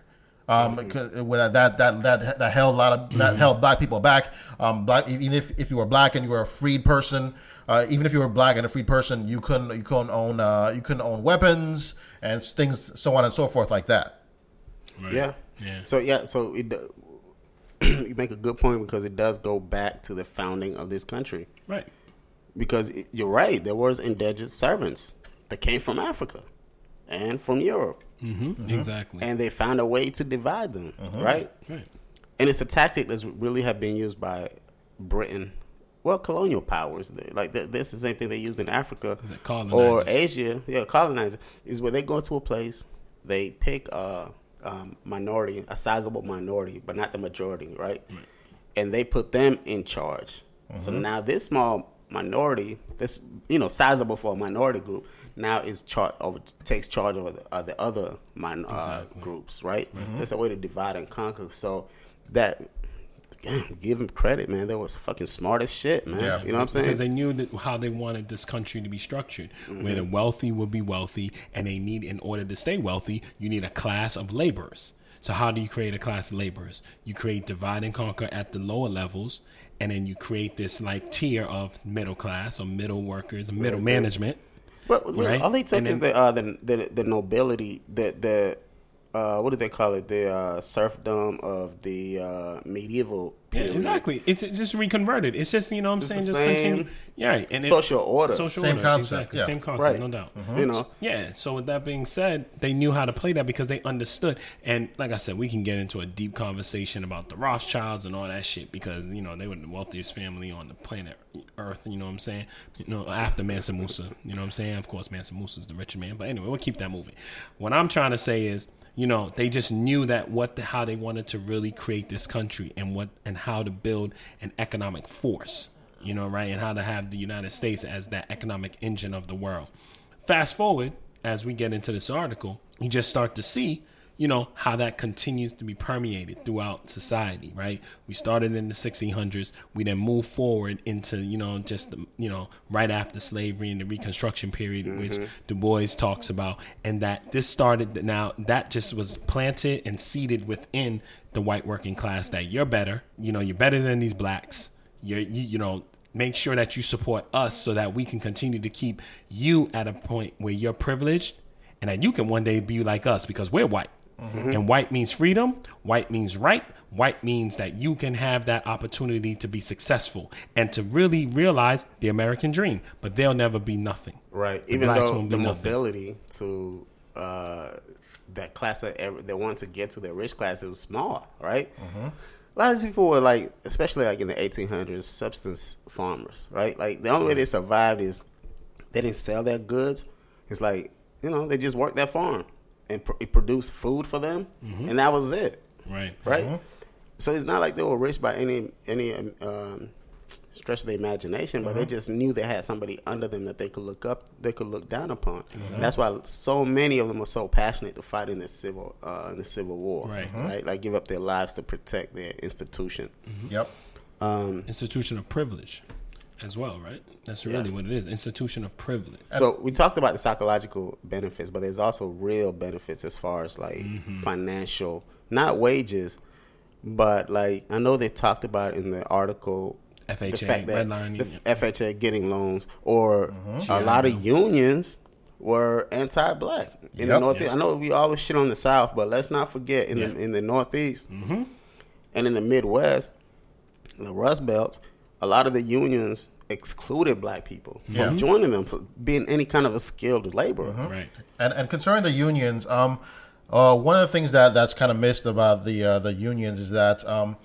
Um, with that that that that held a lot of that held black people back. Um, black even if, if you were black and you were a freed person, uh, even if you were black and a freed person, you couldn't you couldn't own uh, you couldn't own weapons and things so on and so forth like that. Right. Yeah. Yeah. So yeah, so it do- you make a good point because it does go back to the founding of this country. Right. Because it- you're right, there was indentured servants that came from Africa and from Europe, Mm-hmm. mm-hmm. Exactly. and they found a way to divide them, mm-hmm. right? right. and it's a tactic that's really have been used by Britain. Well, colonial powers, they- like th- this is the same thing they used in Africa or? Asia. Yeah, colonizer is where they go to a place, they pick a um, minority, a sizable minority, but not the majority, right? And they put them in charge. So now this small minority, this you know sizable for a minority group, now is char- over, takes charge of the, uh, the other min- uh, Exactly. groups, right? That's a way to divide and conquer. So that. Damn, Give them credit, man. They was fucking smart as shit, man. Yeah. You know what I'm saying? Because they knew that how they wanted this country to be structured, where the wealthy would be wealthy, and they need, in order to stay wealthy, you need a class of laborers. So how do you create a class of laborers? You create divide and conquer at the lower levels, and then you create this like tier of middle class or middle workers, middle management. But Right? all they took is then- the, uh, the the the nobility, the the uh, what do they call it? The uh, serfdom of the uh, medieval Yeah, period. exactly. It's it's just reconverted. It's just you know what I'm It's saying. the Just same continue. Yeah, right. and it- social order. Social Same order, concept, Exactly. yeah. Same concept, Right. no doubt. You know, Yeah. So with that being said, they knew how to play that because they understood. And like I said, we can get into a deep conversation about the Rothschilds and all that shit because you know they were the wealthiest family on the planet Earth. You know what I'm saying? You know after Mansa Musa. You know what I'm saying? Of course, Mansa Musa is the richer man. But anyway, we'll keep that moving. What I'm trying to say is. You know, they just knew that what the, how they wanted to really create this country and what and how to build an economic force you know, right? And how to have the United States as that economic engine of the world. Fast forward, as we get into this article, you just start to see, you know, how that continues to be permeated throughout society, right? We started in the 1600s, we then moved forward into, you know, just, the, you know, right after slavery and the Reconstruction period, mm-hmm. which Du Bois talks about, and that this started, now that just was planted and seeded within the white working class that you're better, you know, you're better than these blacks. You're, you you know make sure that you support us so that we can continue to keep you at a point where you're privileged and that you can one day be like us because we're white and white means freedom white means right white means that you can have that opportunity to be successful and to really realize the american dream but they'll never be nothing right? The Even though the nothing. mobility to uh, that class that they wanted to get to the rich class, it was small, right? Mm-hmm. A lot of these people were like, especially like in the 1800s, substance farmers, right? Like the only way they survived is they didn't sell their goods. It's like you know they just worked that farm and pr- it produced food for them, Mm-hmm. and that was it, right right? So it's not like they were rich by any any um, um, stretch of the imagination, but they just knew they had somebody under them that they could look up, they could look down upon. That's why so many of them were so passionate to fight in the civil uh, in the Civil War, Right. Right, like give up their lives to protect their institution. Yep. Um, institution of privilege as well right that's really what it is institution of privilege So we talked about the psychological benefits, but there's also real benefits as far as like Mm-hmm. financial, not wages, but like I know they talked about in the article the FHA, fact that the FHA getting loans or Mm-hmm. a lot of unions were anti-black in the Yep. Northeast. I know we always shit on the South, but let's not forget in the in the Northeast Mm-hmm. and in the Midwest, the Rust Belt, a lot of the unions excluded black people from Yeah. joining them for being any kind of a skilled laborer. right And and concerning the unions, um, uh, one of the things that that's kind of missed about the uh, the unions is that um,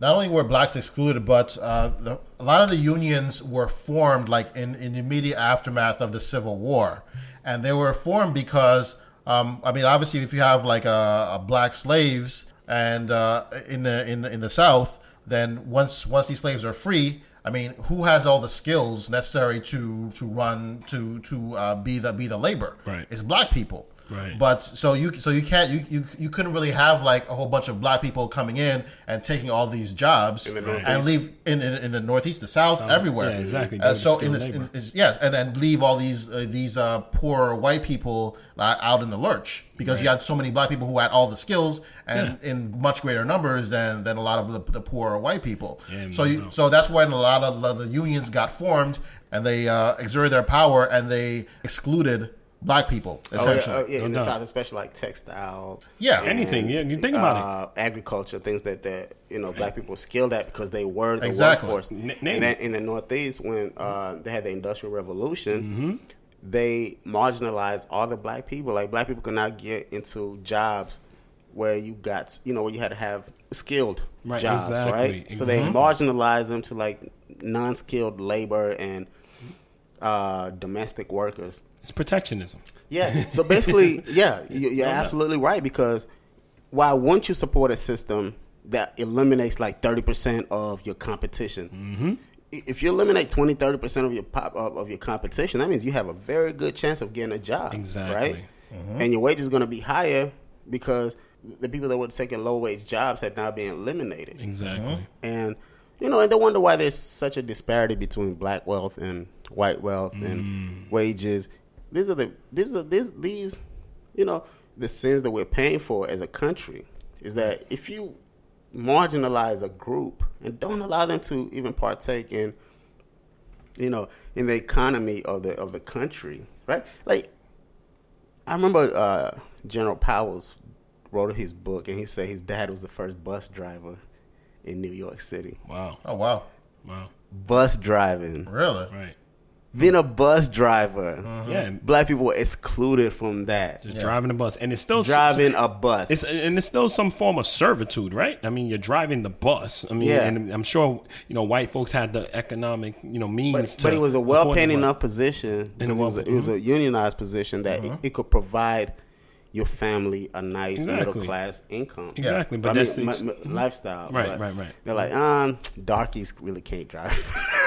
not only were blacks excluded, but uh, the, a lot of the unions were formed like in, in the immediate aftermath of the Civil War, and they were formed because um, I mean, obviously, if you have like a, a black slaves and uh, in the in the, in the South, then once once these slaves are free. I mean, who has all the skills necessary to to run to to uh, be the be the labor? Right. It's black people. Right. But so you so you can't you, you you couldn't really have like a whole bunch of black people coming in and taking all these jobs the and leave in, in in the northeast, the south, everywhere. yeah, exactly. Uh, so in this, in, is, yes, and then leave all these uh, these uh, poor white people uh, out in the lurch because you had so many black people who had all the skills and in much greater numbers than than a lot of the, the poor white people. Yeah, so you doubt. so that's when a lot of the unions got formed and they uh, exerted their power and they excluded black people Oh, yeah, essentially. oh, yeah, in No the doubt. South, especially like textile. Yeah. and, Anything, yeah, you think about it. uh, Agriculture, things that, that you know black people skilled at because they were the Exactly. workforce. N- and then in the Northeast, when uh, they had the Industrial Revolution, Mm-hmm. they marginalized all the black people. Like black people could not get into jobs where you got you know where you had to have skilled Right, jobs, exactly, right? So they marginalized them to like non-skilled labor and uh, domestic workers. It's protectionism. Yeah. So basically, yeah, you- you're absolutely right because why wouldn't you support a system that eliminates like 30% of your competition? Mm-hmm. If you eliminate 20, 30% of your pop of, of your competition, that means you have a very good chance of getting a job. Exactly. Right? Mm-hmm. And your wage is going to be higher because the people that were taking low wage jobs have now been eliminated. Exactly. Mm-hmm. And you know, and they wonder why there's such a disparity between black wealth and white wealth and mm. wages. These are the these are these these you know the sins that we're paying for as a country is that if you marginalize a group and don't allow them to even partake in you know in the economy of the of the country, right? Like I remember uh, General Powell's wrote his book and he said his dad was the first bus driver in New York City. Wow. Oh wow, Wow. Bus driving. really? Right. Being a bus driver. Mm-hmm. Yeah. Black people were excluded from that. Just driving the bus, and it's still Driving a bus. It's and it's still some form of servitude, right? I mean, you're driving the bus. I mean, Yeah. and I'm sure you know white folks had the economic, you know, means but, to. but it was a well the paying enough position. And It was, a, it was mm-hmm. a unionized position that mm-hmm. it, it could provide your family a nice Exactly. middle class income. Exactly, but I that's mean, the- mi- mi- lifestyle. Right, right, right. They're like, um, darkies really can't drive.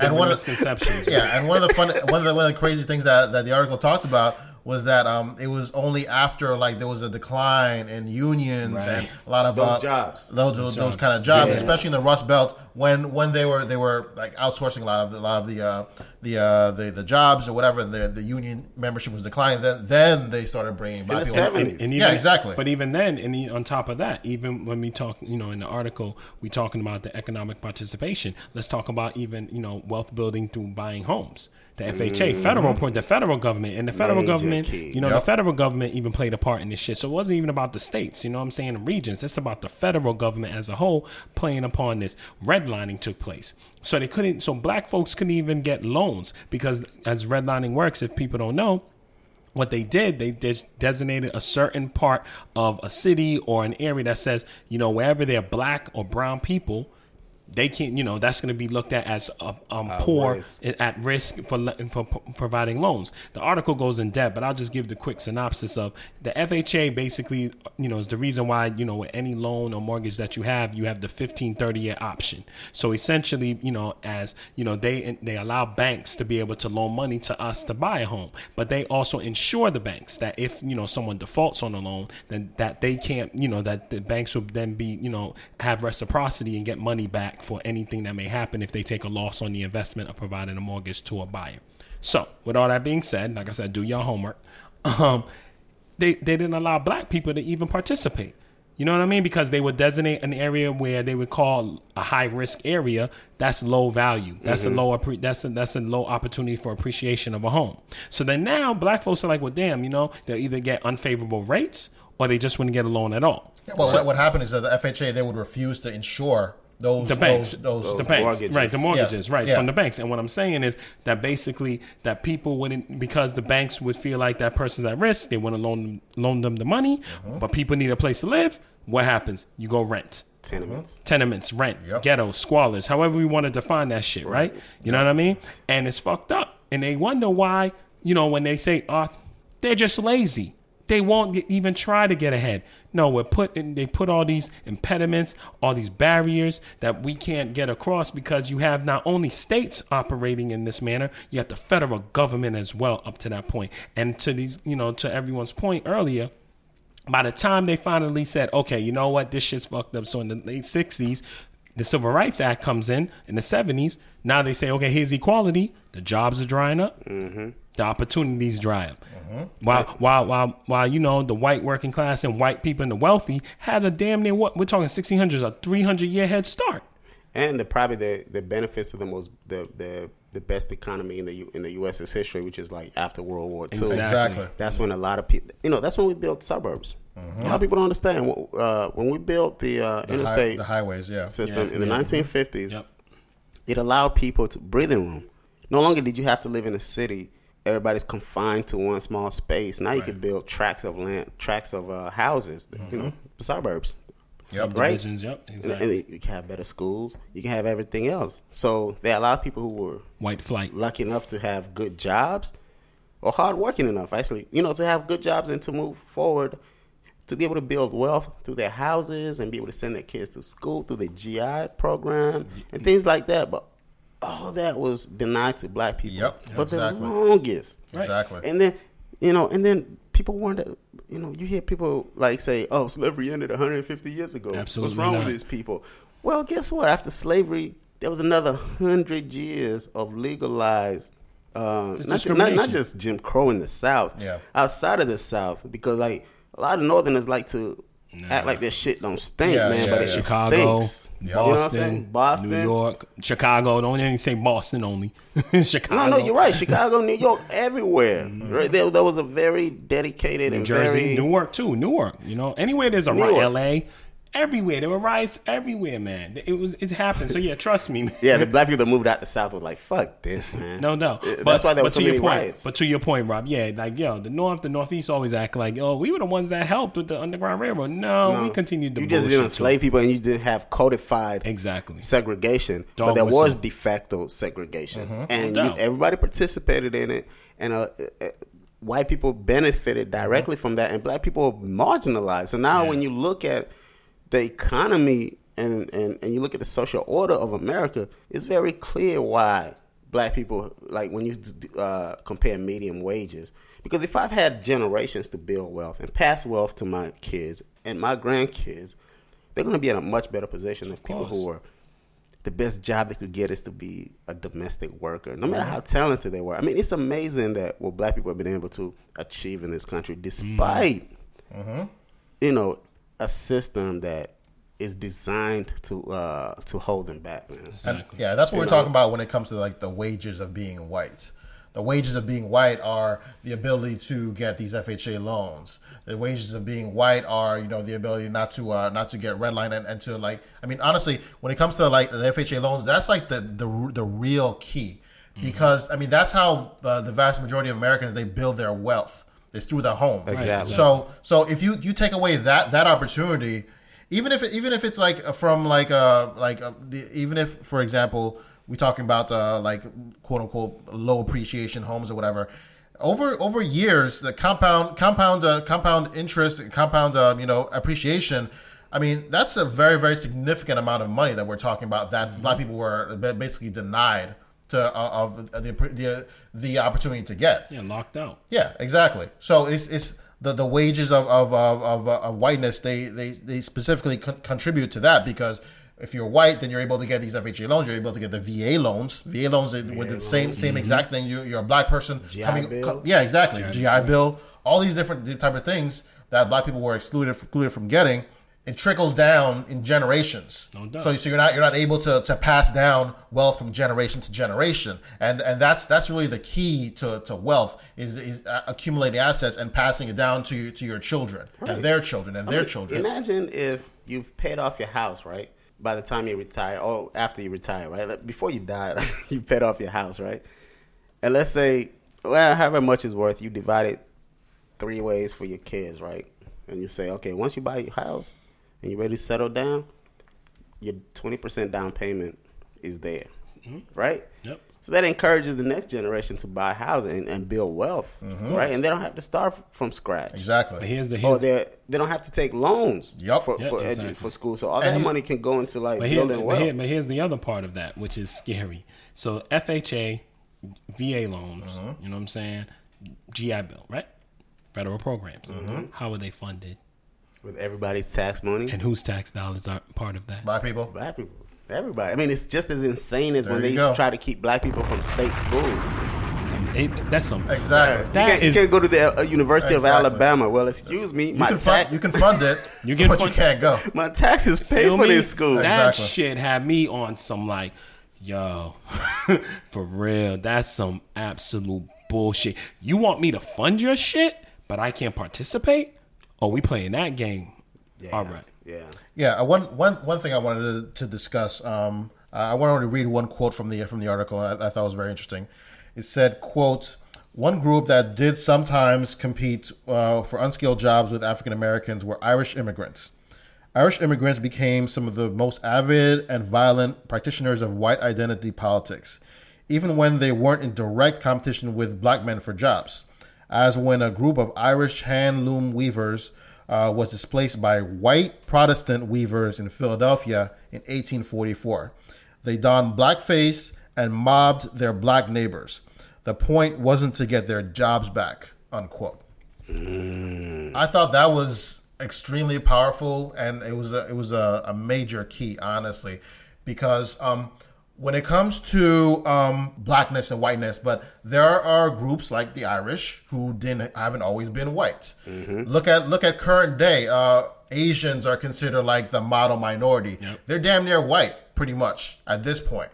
And one of misconceptions. yeah, and one of the fun, one of the one of the crazy things that, that the article talked about was that um, it was only after like there was a decline in unions Right. and a lot of Those uh, jobs. those those, jobs. kind of jobs, Yeah. especially in the Rust Belt when when they were they were like outsourcing a lot of a lot of the uh, the, uh, the the jobs or whatever the the union membership was declining. Then then they started bringing black the people. 70s. And Yeah, exactly. But even then, and e- on top of that, even when we talk, you know, in the article, we talking about the economic participation. Let's talk about even, you know, wealth building through buying homes. The FHA, federal mm-hmm. point, the federal government, and the federal Major government, key. you know, Yep. the federal government even played a part in this shit. So it wasn't even about the states, you know what I'm saying, the regions. It's about the federal government as a whole playing upon this. Redlining took place. So they couldn't, so black folks couldn't even get loans because as redlining works, if people don't know, what they did, they des- designated a certain part of a city or an area that says, you know, wherever they're black or brown people, they can't, you know, that's going to be looked at as uh, um, poor risk. and at risk for, for providing loans. The article goes in depth, but I'll just give the quick synopsis of the FHA. Basically, you know, is the reason why you know with any loan or mortgage that you have, you have the 15, 30 year option. So essentially, you know, as you know, they they allow banks to be able to loan money to us to buy a home, but they also insure the banks that if you know someone defaults on a loan, then that they can't, you know, that the banks will then be, you know, have reciprocity and get money back for anything that may happen if they take a loss on the investment of providing a mortgage to a buyer. So, with all that being said, like I said, do your homework. Um, they they didn't allow black people to even participate. You know what I mean? Because they would designate an area where they would call a high risk area. That's low value. That's a low. That's a that's a low opportunity for appreciation of a home. So then now black folks are like, well, damn, you know, they'll either get unfavorable rates or they just wouldn't get a loan at all. Well, what, what happened is that the FHA they would refuse to insure those the banks, those, those, the banks, mortgages. right? The mortgages, Yeah, right, yeah. from the banks. And what I'm saying is that basically that people wouldn't because the banks would feel like that person's at risk. They want to loan loan them the money, Uh-huh. but people need a place to live. What happens? You go rent Tenements. tenements, rent, Yep. ghettos, squalors, however we want to define that shit, right? You know what I mean? And it's fucked up. And they wonder why, you know, when they say, oh, they're just lazy. They won't even try to get ahead. No, we're putting, they put all these impediments, all these barriers that we can't get across because you have not only states operating in this manner, you have the federal government as well up to that point. And to these, you know, to everyone's point earlier, by the time they finally said, okay, you know what, this shit's fucked up. So in the late 60s, the Civil Rights Act comes in. In the 70s, now they say, okay, here's equality. The jobs are drying up. Mm-hmm. The opportunities dry up. While, while, while, while, you know, the white working class and white people and the wealthy had a damn near what? We're talking 1600s, a 300 year head start. and the probably the, the benefits of the most the, the the best economy in the U, in the U.S.'s history, which is like after World War II. Exactly. Exactly. That's when a lot of people, you know, that's when we built suburbs. A lot of people don't understand uh, when we built the, uh, the, hi- interstate the highways. Yeah, system Yeah, in the yeah. 1950s. Yep. It allowed people to breathing room. No longer did you have to live in a city everybody's confined to one small space. Now you can build tracts of land, tracts of uh, houses, you know, suburbs. Yep. Right? Yep, exactly. and you can have better schools. You can have everything else. So there are a lot of people who were White flight. lucky enough to have good jobs or hardworking enough, actually, you know, to have good jobs and to move forward, to be able to build wealth through their houses and be able to send their kids to school through the GI program and things like that. But all that was denied to black people Yep, for exactly. the longest. Exactly. And then, you know, and then people wonder, you know, you hear people like say, "Oh, slavery ended 150 years ago. Absolutely What's wrong not. with these people?" Well, guess what? After slavery, there was another hundred years of legalized. Uh, Just not, not, not just Jim Crow in the South, Yeah. outside of the South, because like a lot of Northerners like to act like their shit don't stink, Yeah, man, yeah, but it yeah. shit Chicago, stinks. You know what I'm saying? Boston, Boston, New York, Chicago. Don't even say Boston only. Chicago. No, no, you're right. Chicago, New York, everywhere. Mm-hmm. Right there, there was a very dedicated New and Jersey, very Newark too. Newark. You know, anywhere there's a riot, Newark. L.A. Everywhere there were riots everywhere, man. It was it happened. So yeah, trust me, man. Yeah, the black people that moved out the south was like, "Fuck this, man." No, no. But, That's why there was so many point, riots. But to your point, Rob, yeah, like yo, the North, the Northeast always act like, oh, we were the ones that helped with the Underground Railroad. No, we continued to you just didn't enslave people, and you didn't have codified Exactly. segregation, Dog but there whistle. was de facto segregation, and No you, everybody participated in it, and uh, uh, uh, white people benefited directly from that, and black people were marginalized. So now, Yeah. when you look at the economy and, and and you look at the social order of America, it's very clear why black people like when you uh, compare medium wages. Because if I've had generations to build wealth and pass wealth to my kids and my grandkids, they're going to be in a much better position than people who are the best job they could get is to be a domestic worker, no matter mm-hmm. how talented they were. I mean, it's amazing that what black people have been able to achieve in this country, mm-hmm. despite mm-hmm. you know a system that is designed to uh, to hold them back, man. And, Exactly. yeah, that's what we're talking about when it comes to like the wages of being white. The wages of being white are the ability to get these FHA loans. The wages of being white are, you know, the ability not to uh, not to get redline and, and to like. I mean, honestly, when it comes to like the FHA loans, that's like the the, the real key because I mean that's how uh, the vast majority of Americans they build their wealth. It's through the home. Exactly. So so if you you take away that that opportunity, even if even if it's like from like uh like uh, the, even if for example we're talking about uh like quote unquote low appreciation homes or whatever. Over over years, the compound compound uh, compound interest, and compound uh, you know appreciation. I mean, that's a very very significant amount of money that we're talking about that black people were basically denied to uh, of the the the opportunity to get. Yeah, locked out. Yeah, exactly. So it's it's the, the wages of of, of, of, of whiteness they they, they specifically con- contribute to that because if you're white then you're able to get these FHA loans you're able to get the VA loans VA loans are with the same same exact thing you, you're a black person GI Bill. co- yeah exactly GI, Bill all these different type of things that black people were excluded excluded from getting it trickles down in generations No doubt. so so you're not you're not able to, to pass down wealth from generation to generation and and that's that's really the key to, to wealth is is uh, accumulating assets and passing it down to your- to your children and their children and their children Imagine if you've paid off your house, right? By the time you retire, or after you retire, right? Like, before you die, you paid off your house, right? And let's say, well, however much is worth, you divide it three ways for your kids, right? And you say, okay, once you buy your house and you're ready to settle down, your twenty percent down payment is there, right? Yep. So that encourages the next generation to buy housing and, and build wealth, right? And they don't have to start from scratch. But exactly here's the Or here's, they they don't have to take loans Yup. for Yep, for, edu- for school. So all And that you- money can go into like but, here, building but, wealth. here, but here's the other part of that, which is scary. So FHA, VA loans, Mm-hmm. you know what I'm saying? GI Bill, right? Federal programs. Mm-hmm. How are they funded? With everybody's tax money, And whose tax dollars are part of that? black people black people, everybody. I mean, it's just as insane as when they used to try to keep black people from state schools. It- that's some exactly you, can't, is- you can't go to the uh, University Exactly. of Alabama. Well, excuse me, you my can tax fund, you can fund it You can but fund- you can't go my taxes pay Feel for me? this school. That Exactly. shit had me on some like, yo, for real. That's some absolute bullshit. You want me to fund your shit, but I can't participate? Oh, we playing that game. Yeah. All right. Yeah. Yeah, uh, one one one thing I wanted to, to discuss. Um, I wanted to read one quote from the from the article. I, I thought it was very interesting. It said, "quote One group that did sometimes compete uh, for unskilled jobs with African Americans were Irish immigrants. Irish immigrants became some of the most avid and violent practitioners of white identity politics, even when they weren't in direct competition with black men for jobs, as when a group of Irish hand loom weavers uh, was displaced by white Protestant weavers in Philadelphia in 1844. They donned blackface and mobbed their black neighbors. The point wasn't to get their jobs back, unquote. I thought that was extremely powerful, and it was a, it was a, a major key, honestly, because um, when it comes to um, blackness and whiteness, but there are groups like the Irish who didn't haven't always been white. Look at look at current day. Uh, Asians are considered like the model minority. They're damn near white, pretty much at this point.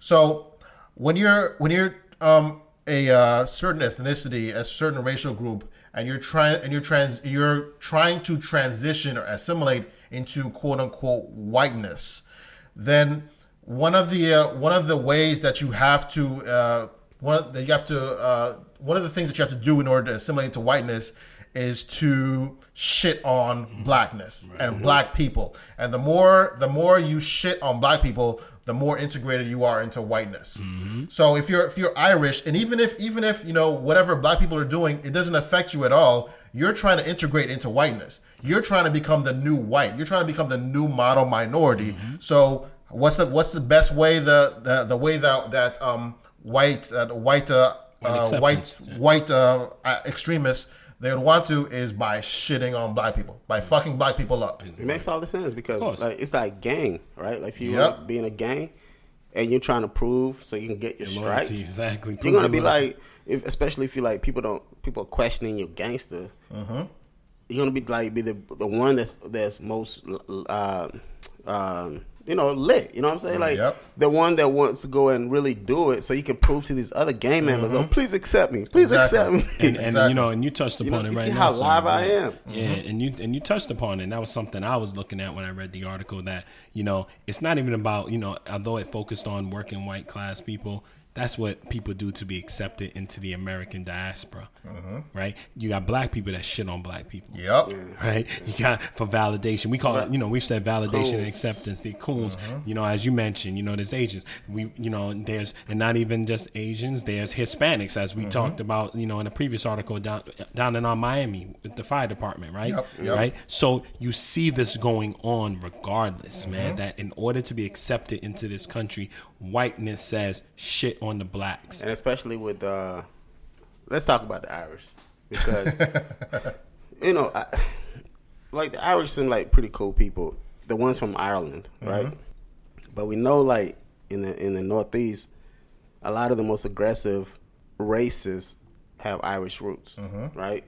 So when you're when you're um, a uh, certain ethnicity, a certain racial group, and you're trying and you're trans you're trying to transition or assimilate into quote unquote whiteness, then one of the uh, one of the ways that you have to uh, one that you have to uh, one of the things that you have to do in order to assimilate into whiteness is to shit on blackness and black people. And the more the more you shit on black people, the more integrated you are into whiteness. So if you're if you're Irish, and even if even if you know whatever black people are doing, it doesn't affect you at all. You're trying to integrate into whiteness. You're trying to become the new white. You're trying to become the new model minority. So what's the what's the best way the the, the way that that um white uh, white uh, uh, white acceptance, white uh, uh, extremists they would want to is by shitting on black people by fucking black people up. It makes all the sense because like it's like gang, right? Like if you Yep. want to be in a gang and you're trying to prove so you can get your Loyalty, stripes. exactly. You're gonna be loyalty. like, if, especially if you like people don't people are questioning your gangster. You're gonna be like be the the one that's that's most uh, um, you know lit. You know what I'm saying? Like Yep. the one that wants to go and really do it, so you can prove to these other gang mm-hmm. members, oh please accept me, please Exactly. accept me. and, and Exactly. you know, and you touched You upon know, it you right see now. how son, live I right? am. Yeah, mm-hmm. and you and you touched upon it. And that was something I was looking at when I read the article. That you know, it's not even about you know, although it focused on working white class people. That's what people do to be accepted into the American diaspora, mm-hmm. right? You got black people that shit on black people Yep. right? You got for validation. We call it, you know, we've said validation and acceptance. The coons, mm-hmm. you know, as you mentioned, you know, there's Asians. We, you know, there's and not even just Asians. There's Hispanics, as we mm-hmm. talked about, you know, in a previous article down down in our Miami with the fire department, right? Yep, yep. Right. So you see this going on regardless, man. That in order to be accepted into this country, whiteness says shit on the blacks. and especially with uh let's talk about the Irish because you know I, like the Irish seem like pretty cool people the ones from Ireland mm-hmm. right? But we know like in the in the northeast a lot of the most aggressive races have Irish roots mm-hmm. right?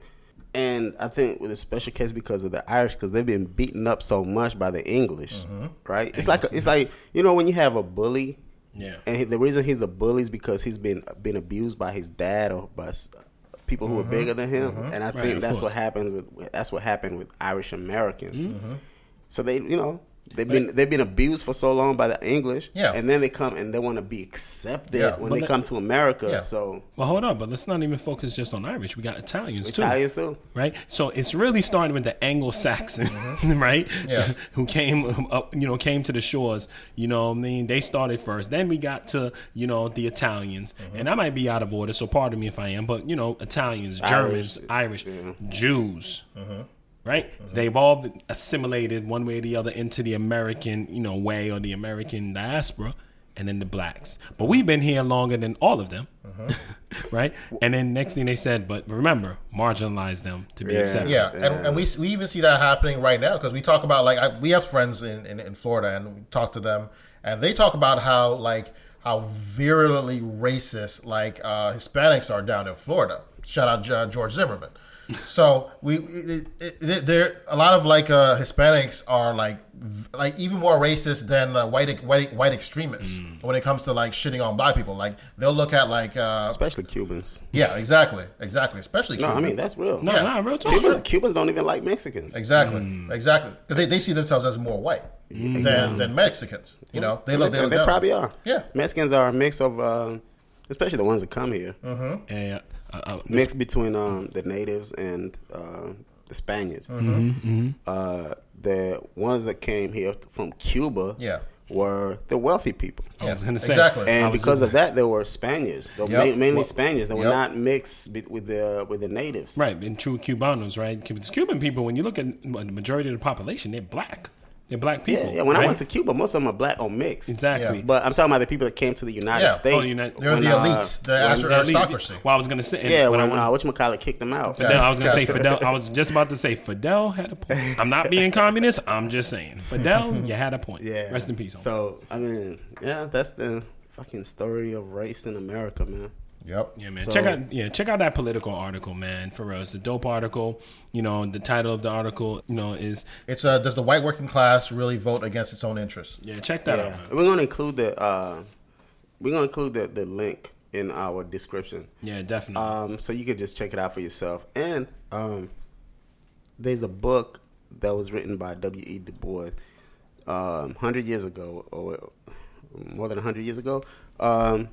And I think with a special case because of the Irish because they've been beaten up so much by the English mm-hmm. right? It's like it's like you know when you have a bully Yeah. and he, the reason he's a bully is because he's been been abused by his dad or by people who are bigger than him. And I Right, think that's course. what happens with that's what happened with Irish Americans. Mm-hmm. So they, you know, they've been they've been abused for so long by the English. Yeah. and then they come and they want to be accepted Yeah. when they let- come to America. Yeah. So Well, hold on, but let's not even focus just on Irish. We got Italians too. Italians too. right? So it's really starting with the Anglo-Saxon, mm-hmm. right? Yeah. Who came up, you know, came to the shores. You know, what I mean, they started first. Then we got to, you know, the Italians, mm-hmm. and I might be out of order, so pardon me if I am. But you know, Italians, Germans, Irish, Jews. Mm-hmm. Right, they've all assimilated one way or the other into the American, you know, way or the American diaspora, and then the blacks. But we've been here longer than all of them, right? And then next thing they said, but remember, marginalize them to be Yeah. accepted. Yeah, and, and we we even see that happening right now because we talk about like I, we have friends in, in in Florida and we talk to them and they talk about how like how virulently racist like uh, Hispanics are down in Florida. Shout out uh, George Zimmerman. So we it, it, it, there a lot of like uh, Hispanics are like like even more racist than uh, white white white extremists when it comes to like shitting on black people. Like they'll look at like uh, Especially Cubans. yeah exactly exactly especially No, I mean that's real. No, Yeah. no, real talk. Cubans, Cubans don't even like Mexicans. Exactly, Mm. exactly. Because they, they see themselves as more white than, than Mexicans. You know, they look. They, And look they probably are. Yeah. Mexicans are a mix of, uh, especially the ones that come here. Mm-hmm. Yeah, uh, uh, this- mix between um, the natives and uh, the Spaniards. Uh, the ones that came here from Cuba Yeah. were the wealthy people. I was gonna say exactly. And was because just- of that, they were Spaniards. They were Yep. ma- mainly Well- Spaniards. They were Yep. not mixed be- with the with the natives. Right, and true Cubanos, right? Cubans- Cuban people, when you look at the majority of the population, they're black. They're black people. Yeah, yeah. When I went to Cuba, most of them are black or mixed. exactly. Yeah. But I'm talking about the people that came to the United Yeah. States. Oh, United- They're when, the uh, elites, the Well, aristocracy. Well, I was gonna say, yeah, when when, I went, uh, kicked them out. Fidel, I was gonna say Fidel. I was just about to say Fidel had a point. I'm not being communist. I'm just saying Fidel, you had a point. Yeah. Rest in peace. homie. So I mean, yeah, that's the fucking story of race in America, man. Yep. Yeah, man. So- check out yeah, check out that Politico article, man. For real, it's a dope article. You know, the title of the article, you know, is It's uh, does the white working class really vote against its own interests? yeah. Check that out. Man. We're gonna include the uh, we're gonna include the, the link in our description. Yeah, definitely. Um, so you could just check it out for yourself. And um, there's a book that was written by W. E. Du Bois, um, hundred years ago, or more than hundred years ago, um,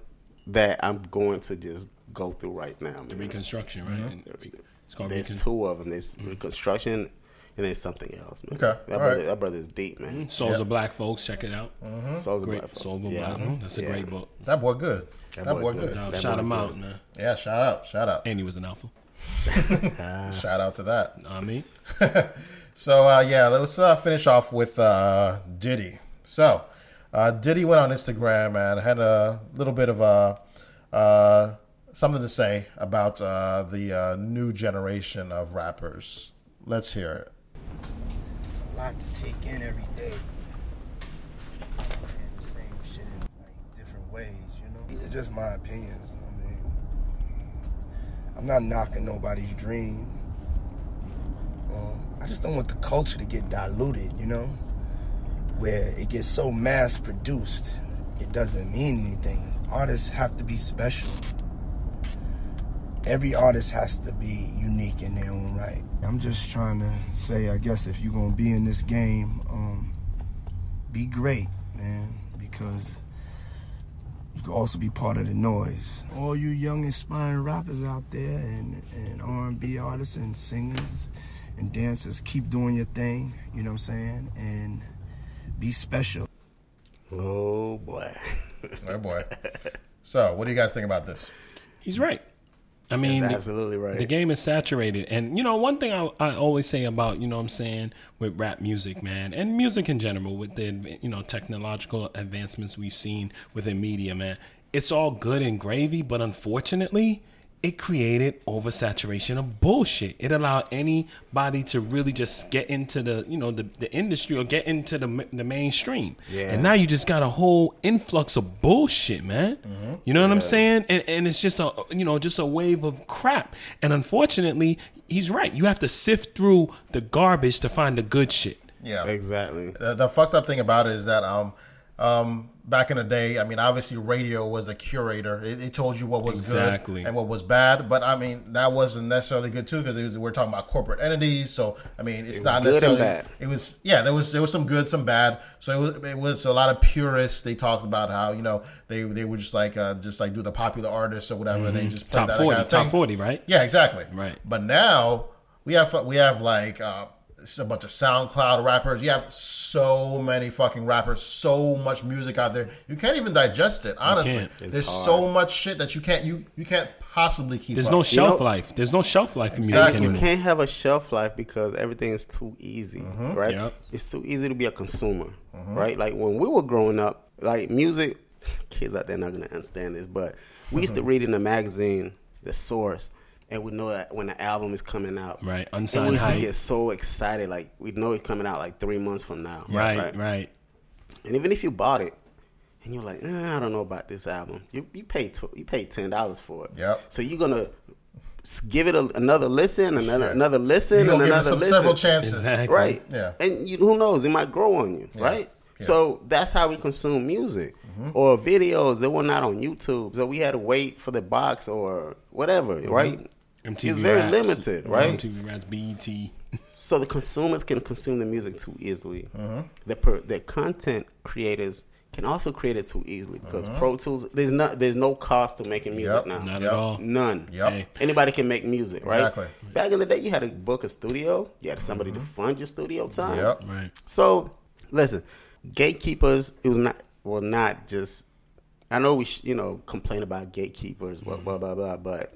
that I'm going to just go through right now. the. Reconstruction, right? And re- It's called There's recon- two of them. There's reconstruction, and there's something else. Man. Okay, that brother, right. that brother's deep, man. Souls Yeah. of Black Folks. Check it out. Souls of Great Black folks. Soul of yeah. Black. Mhm. That's a Yeah. great book. That boy good. That, That boy, boy good. good. No, That shout boy him good. out, man. Yeah, shout out, shout out, And he was an alpha. shout out to that. Know what I mean, So uh, yeah, let's uh, finish off with uh, Diddy. So uh, Diddy went on Instagram and had a little bit of a uh, something to say about uh, the uh, new generation of rappers. Let's hear it. It's a lot to take in every day. Saying the same shit in like different ways, you know. These are just my opinions. I mean, I'm not knocking nobody's dream. Um, I just don't want the culture to get diluted, you know, where it gets so mass produced, it doesn't mean anything. Artists have to be special. Every artist has to be unique in their own right. I'm just trying to say, I guess, if you're gonna be in this game, um, be great, man, because you can also be part of the noise. All you young aspiring rappers out there, and, and R&B artists and singers and dancers, keep doing your thing. You know what I'm saying? And be special. Oh boy. Oh boy. so what do you guys think about this? he's right. I mean, the- absolutely right. The game is saturated. And, you know, one thing I, I always say about, you know what I'm saying, with rap music, man, and music in general, with the, you know, technological advancements we've seen within media, man, it's all good and gravy, but unfortunately, it created oversaturation of bullshit. It allowed anybody to really just get into the, you know, the, the industry or get into the, the mainstream. Yeah. And now you just got a whole influx of bullshit, man. You know what I'm saying? And and it's just a you know just a wave of crap. And unfortunately, he's right. You have to sift through the garbage to find the good shit. Yeah. exactly. The, the fucked up thing about it is that um um back in the day, I mean, obviously radio was a curator. It, it told you what was Exactly. good and what was bad. But I mean, that wasn't necessarily good too because we're talking about corporate entities. So I mean, it's was not good and necessarily. bad. It was yeah, there was there was some good, some bad. So it was it was a lot of purists. They talked about how you know they they would just like uh, just like do the popular artists or whatever. They just play Top that, 40, kind of top 40, right? Yeah, exactly. Right. But now we have we have like uh, a bunch of SoundCloud rappers. You have so many fucking rappers, so much music out there. You can't even digest it. Honestly, can't. It's there's hard. so much shit that you can't you you can't possibly keep. There's up. no shelf know- life. There's no shelf life in music Exactly. You can't have a shelf life because everything is too easy, mm-hmm. right? Yep. It's too easy to be a consumer, mm-hmm. right? Like when we were growing up, like music, kids out there not gonna understand this, but we used to mm-hmm. read in the magazine the source, and we know that when the album is coming out, Right. And we used to get so excited, like we know it's coming out like three months from now, Right, right. And even if you bought it, and you're like, eh, I don't know about this album, you you paid tw- you paid ten dollars for it. Yep. So you're gonna give it a, another listen, another Sure. another listen, You and give it another some listen. several chances. Exactly. Right. Yeah. And you, who knows? It might grow on you. Right. Yeah. So that's how we consume music Mm-hmm. or videos that were not on YouTube. So we had to wait for the box or whatever. Mm-hmm. Right. MTV It's very Raps. limited, right? MTV Raps, E BET. So the consumers can consume the music too easily. Mm-hmm. The per, the content creators can also create it too easily because mm-hmm. Pro Tools there's not there's no cost to making music Yep. now. Not Yep. at all. None. Yep. Hey. Anybody can make music, right? Exactly. Back in the day, you had to book a studio. You had somebody to mm-hmm. fund your studio time. Yep. Right. So, listen, gatekeepers. It was not well, not just. I know we, sh- you know, complain about gatekeepers, blah mm-hmm. blah blah blah, but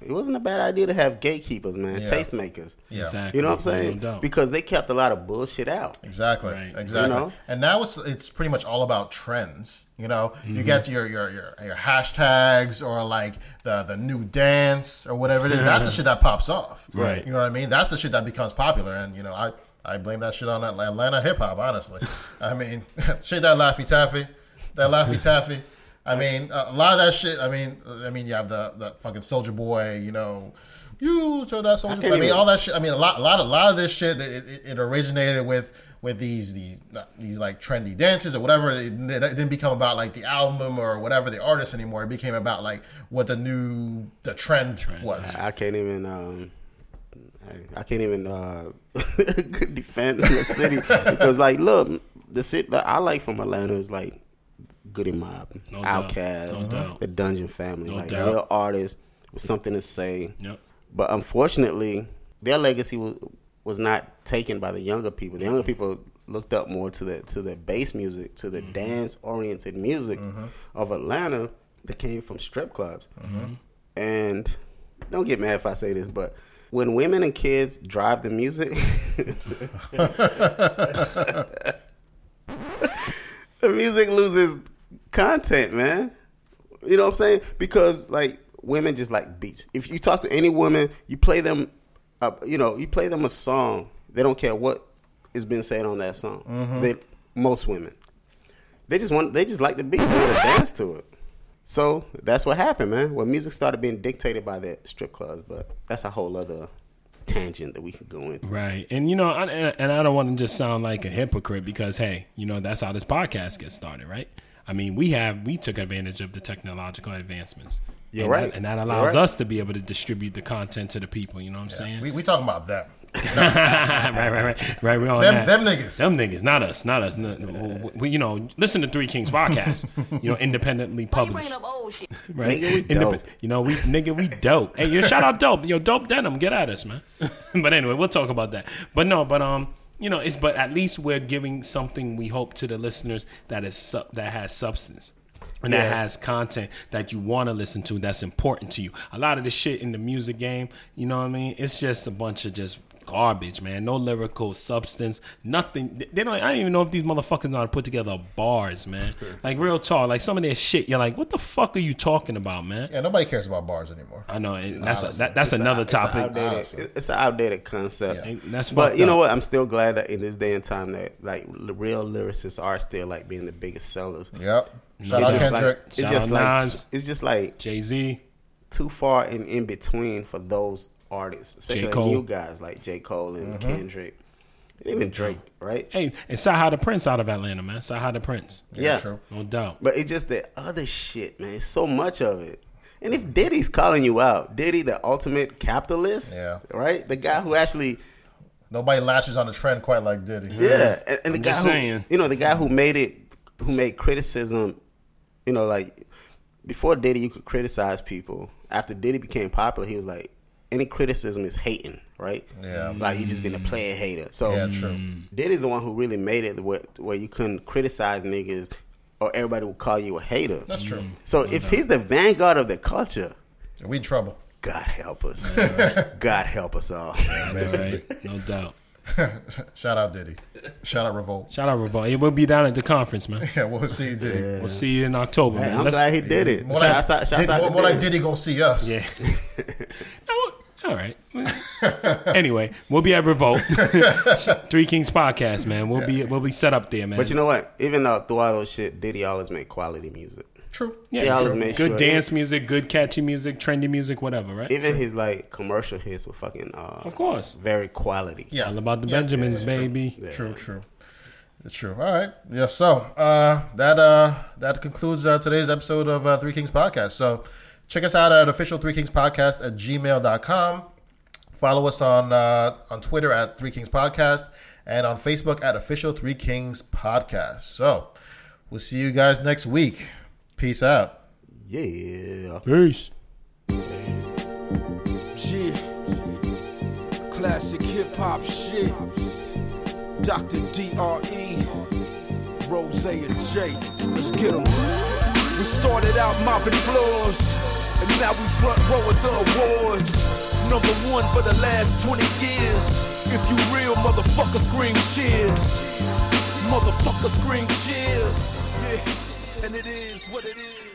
it wasn't a bad idea to have gatekeepers, man, Yeah. tastemakers. Yeah. Exactly. You know what I'm saying? doubt. because they kept a lot of bullshit out. Exactly. Right. Exactly. You know? And now it's it's pretty much all about trends. You know, Mm-hmm. you get your, your your your hashtags or like the the new dance or whatever it is. That's the shit that pops off. Right. You know what I mean? That's the shit that becomes popular. And you know, I I blame that shit on Atlanta hip hop. Honestly, I mean, shit that Laffy Taffy, that Laffy Taffy. I mean, a lot of that shit. I mean, I mean, you have the the fucking Soulja Boy. You know. You so that soldier. I, mean, even- all that shit. I mean, a lot, a lot, a lot of this shit. It, it, it originated with with these these these like trendy dances or whatever. It, it didn't become about like the album or whatever the artist anymore. It became about like what the new the trend, trend. was. I can't even. Um, I, I can't even uh, defend the city because, like, look, the city that I like from Atlanta is like Goodie Mob, No doubt. Outkast, No the Dungeon Family, No like doubt. real artists with something to say. Yep. But unfortunately, their legacy was was not taken by the younger people. The younger mm-hmm. people looked up more to the to the bass music, to the mm-hmm. dance oriented music mm-hmm. of Atlanta that came from strip clubs. And don't get mad if I say this, but when women and kids drive the music, the music loses content, man. You know what I'm saying? Because like women just like beats. If you talk to any woman, you play them, uh, you know, you play them a song. They don't care what is being said on that song. They, most women, they just want, they just like the beat. They want to dance to it. So that's what happened, man. When music started being dictated by the strip clubs, but that's a whole other tangent that we could go into. Right. And, you know, I, and and I don't want to just sound like a hypocrite because, hey, you know, that's how this podcast gets started, right? I mean, we have, we took advantage of the technological advancements. You're and right. That, and that allows right. us to be able to distribute the content to the people, you know what I'm saying? We we talking about them. right, right, right, right. We on Them- them niggas. them niggas, not us, not us. No, no, we, you know, listen to Three Kings podcast. You know, independently published. Right, Nigga, we Indep- dope. You know, we nigga, we dope. Hey, yo, shout out dope. Yo, dope denim, get at us, man. but anyway, we'll talk about that. But no, but um, you know, it's but at least we're giving something we hope to the listeners that is su- that has substance. And that has content that you want to listen to that's important to you. A lot of the shit in the music game, you know what I mean? It's just a bunch of just garbage, man. No lyrical substance, nothing. They don't. I don't even know if these motherfuckers know how to put together bars, man. Like real talk, like some of their shit. You're like, what the fuck are you talking about, man? Yeah, nobody cares about bars anymore. I know and that's a, that, that's It's another a topic. outdated- it's an outdated concept. And That's But fucked you know what? I'm still glad that in this day and time that like real lyricists are still like being the biggest sellers. Yep. Shout It's out just Kendrick. like it's Shout just out like Nas. it's just like Jay Z, too far in, in between for those artists, especially like Cole. new guys like J. Cole and mm-hmm. Kendrick, and even Drake, right? hey, and Saha the Prince out of Atlanta, man. Saha the Prince, Yeah, true. no doubt. but it's just the other shit, man. It's so much of it. And if Diddy's calling you out, Diddy, the ultimate capitalist, Yeah. right? The guy who actually Nobody lashes on the trend quite like Diddy. Yeah, and, and the I'm guy just who, saying. you know, the guy who made it, who made criticism, you know, like before Diddy, you could criticize people. After Diddy became popular, he was like, any criticism is hating, right? Yeah. like you just been a player hater. So Yeah, true. Diddy's the one who really made it where, where you couldn't criticize niggas, or everybody would call you a hater. That's true. Mm-hmm. So if he's the vanguard of the culture, We in trouble. God help us. God help us all. Right, right, no doubt. Shout out Diddy. Shout out Revolt. Shout out Revolt. Hey, we'll be down at the conference, man. Yeah, we'll see Diddy. We'll see you in October, Hey, man. I'm Let's- glad he did it. More like, Shouts out, shouts Did- out more, to more like Diddy. Diddy gonna see us. Yeah. All right. anyway, we'll be at Revolt, Three Kings podcast, man. We'll be we'll be set up there, man. But you know what? Even though through all those shit, Diddy always made quality music. True. yeah, he always true. made good sure- dance music, good catchy music, trendy music, whatever, right? Even his like commercial hits were fucking uh, of course. very quality. Yeah. All about the Yeah, Benjamins, yeah, true. baby. True, true. It's true. All right. Yeah. So uh, that uh, that concludes uh, today's episode of uh, Three Kings Podcast. So check us out at official Three Kings Podcast at gmail.com. Follow us on uh, on Twitter at Three Kings Podcast and on Facebook at official Three Kings Podcast. So We'll see you guys next week. Peace out. Yeah. Peace. G. Classic hip hop shit. Dr. D.R.E. Rose and J. Let's get 'em. We started out mopping floors, and now we front row at the awards. Number one for the last 20 years. If you real, motherfucker, scream cheers. Motherfucker, scream cheers. Yeah, and it is what it is.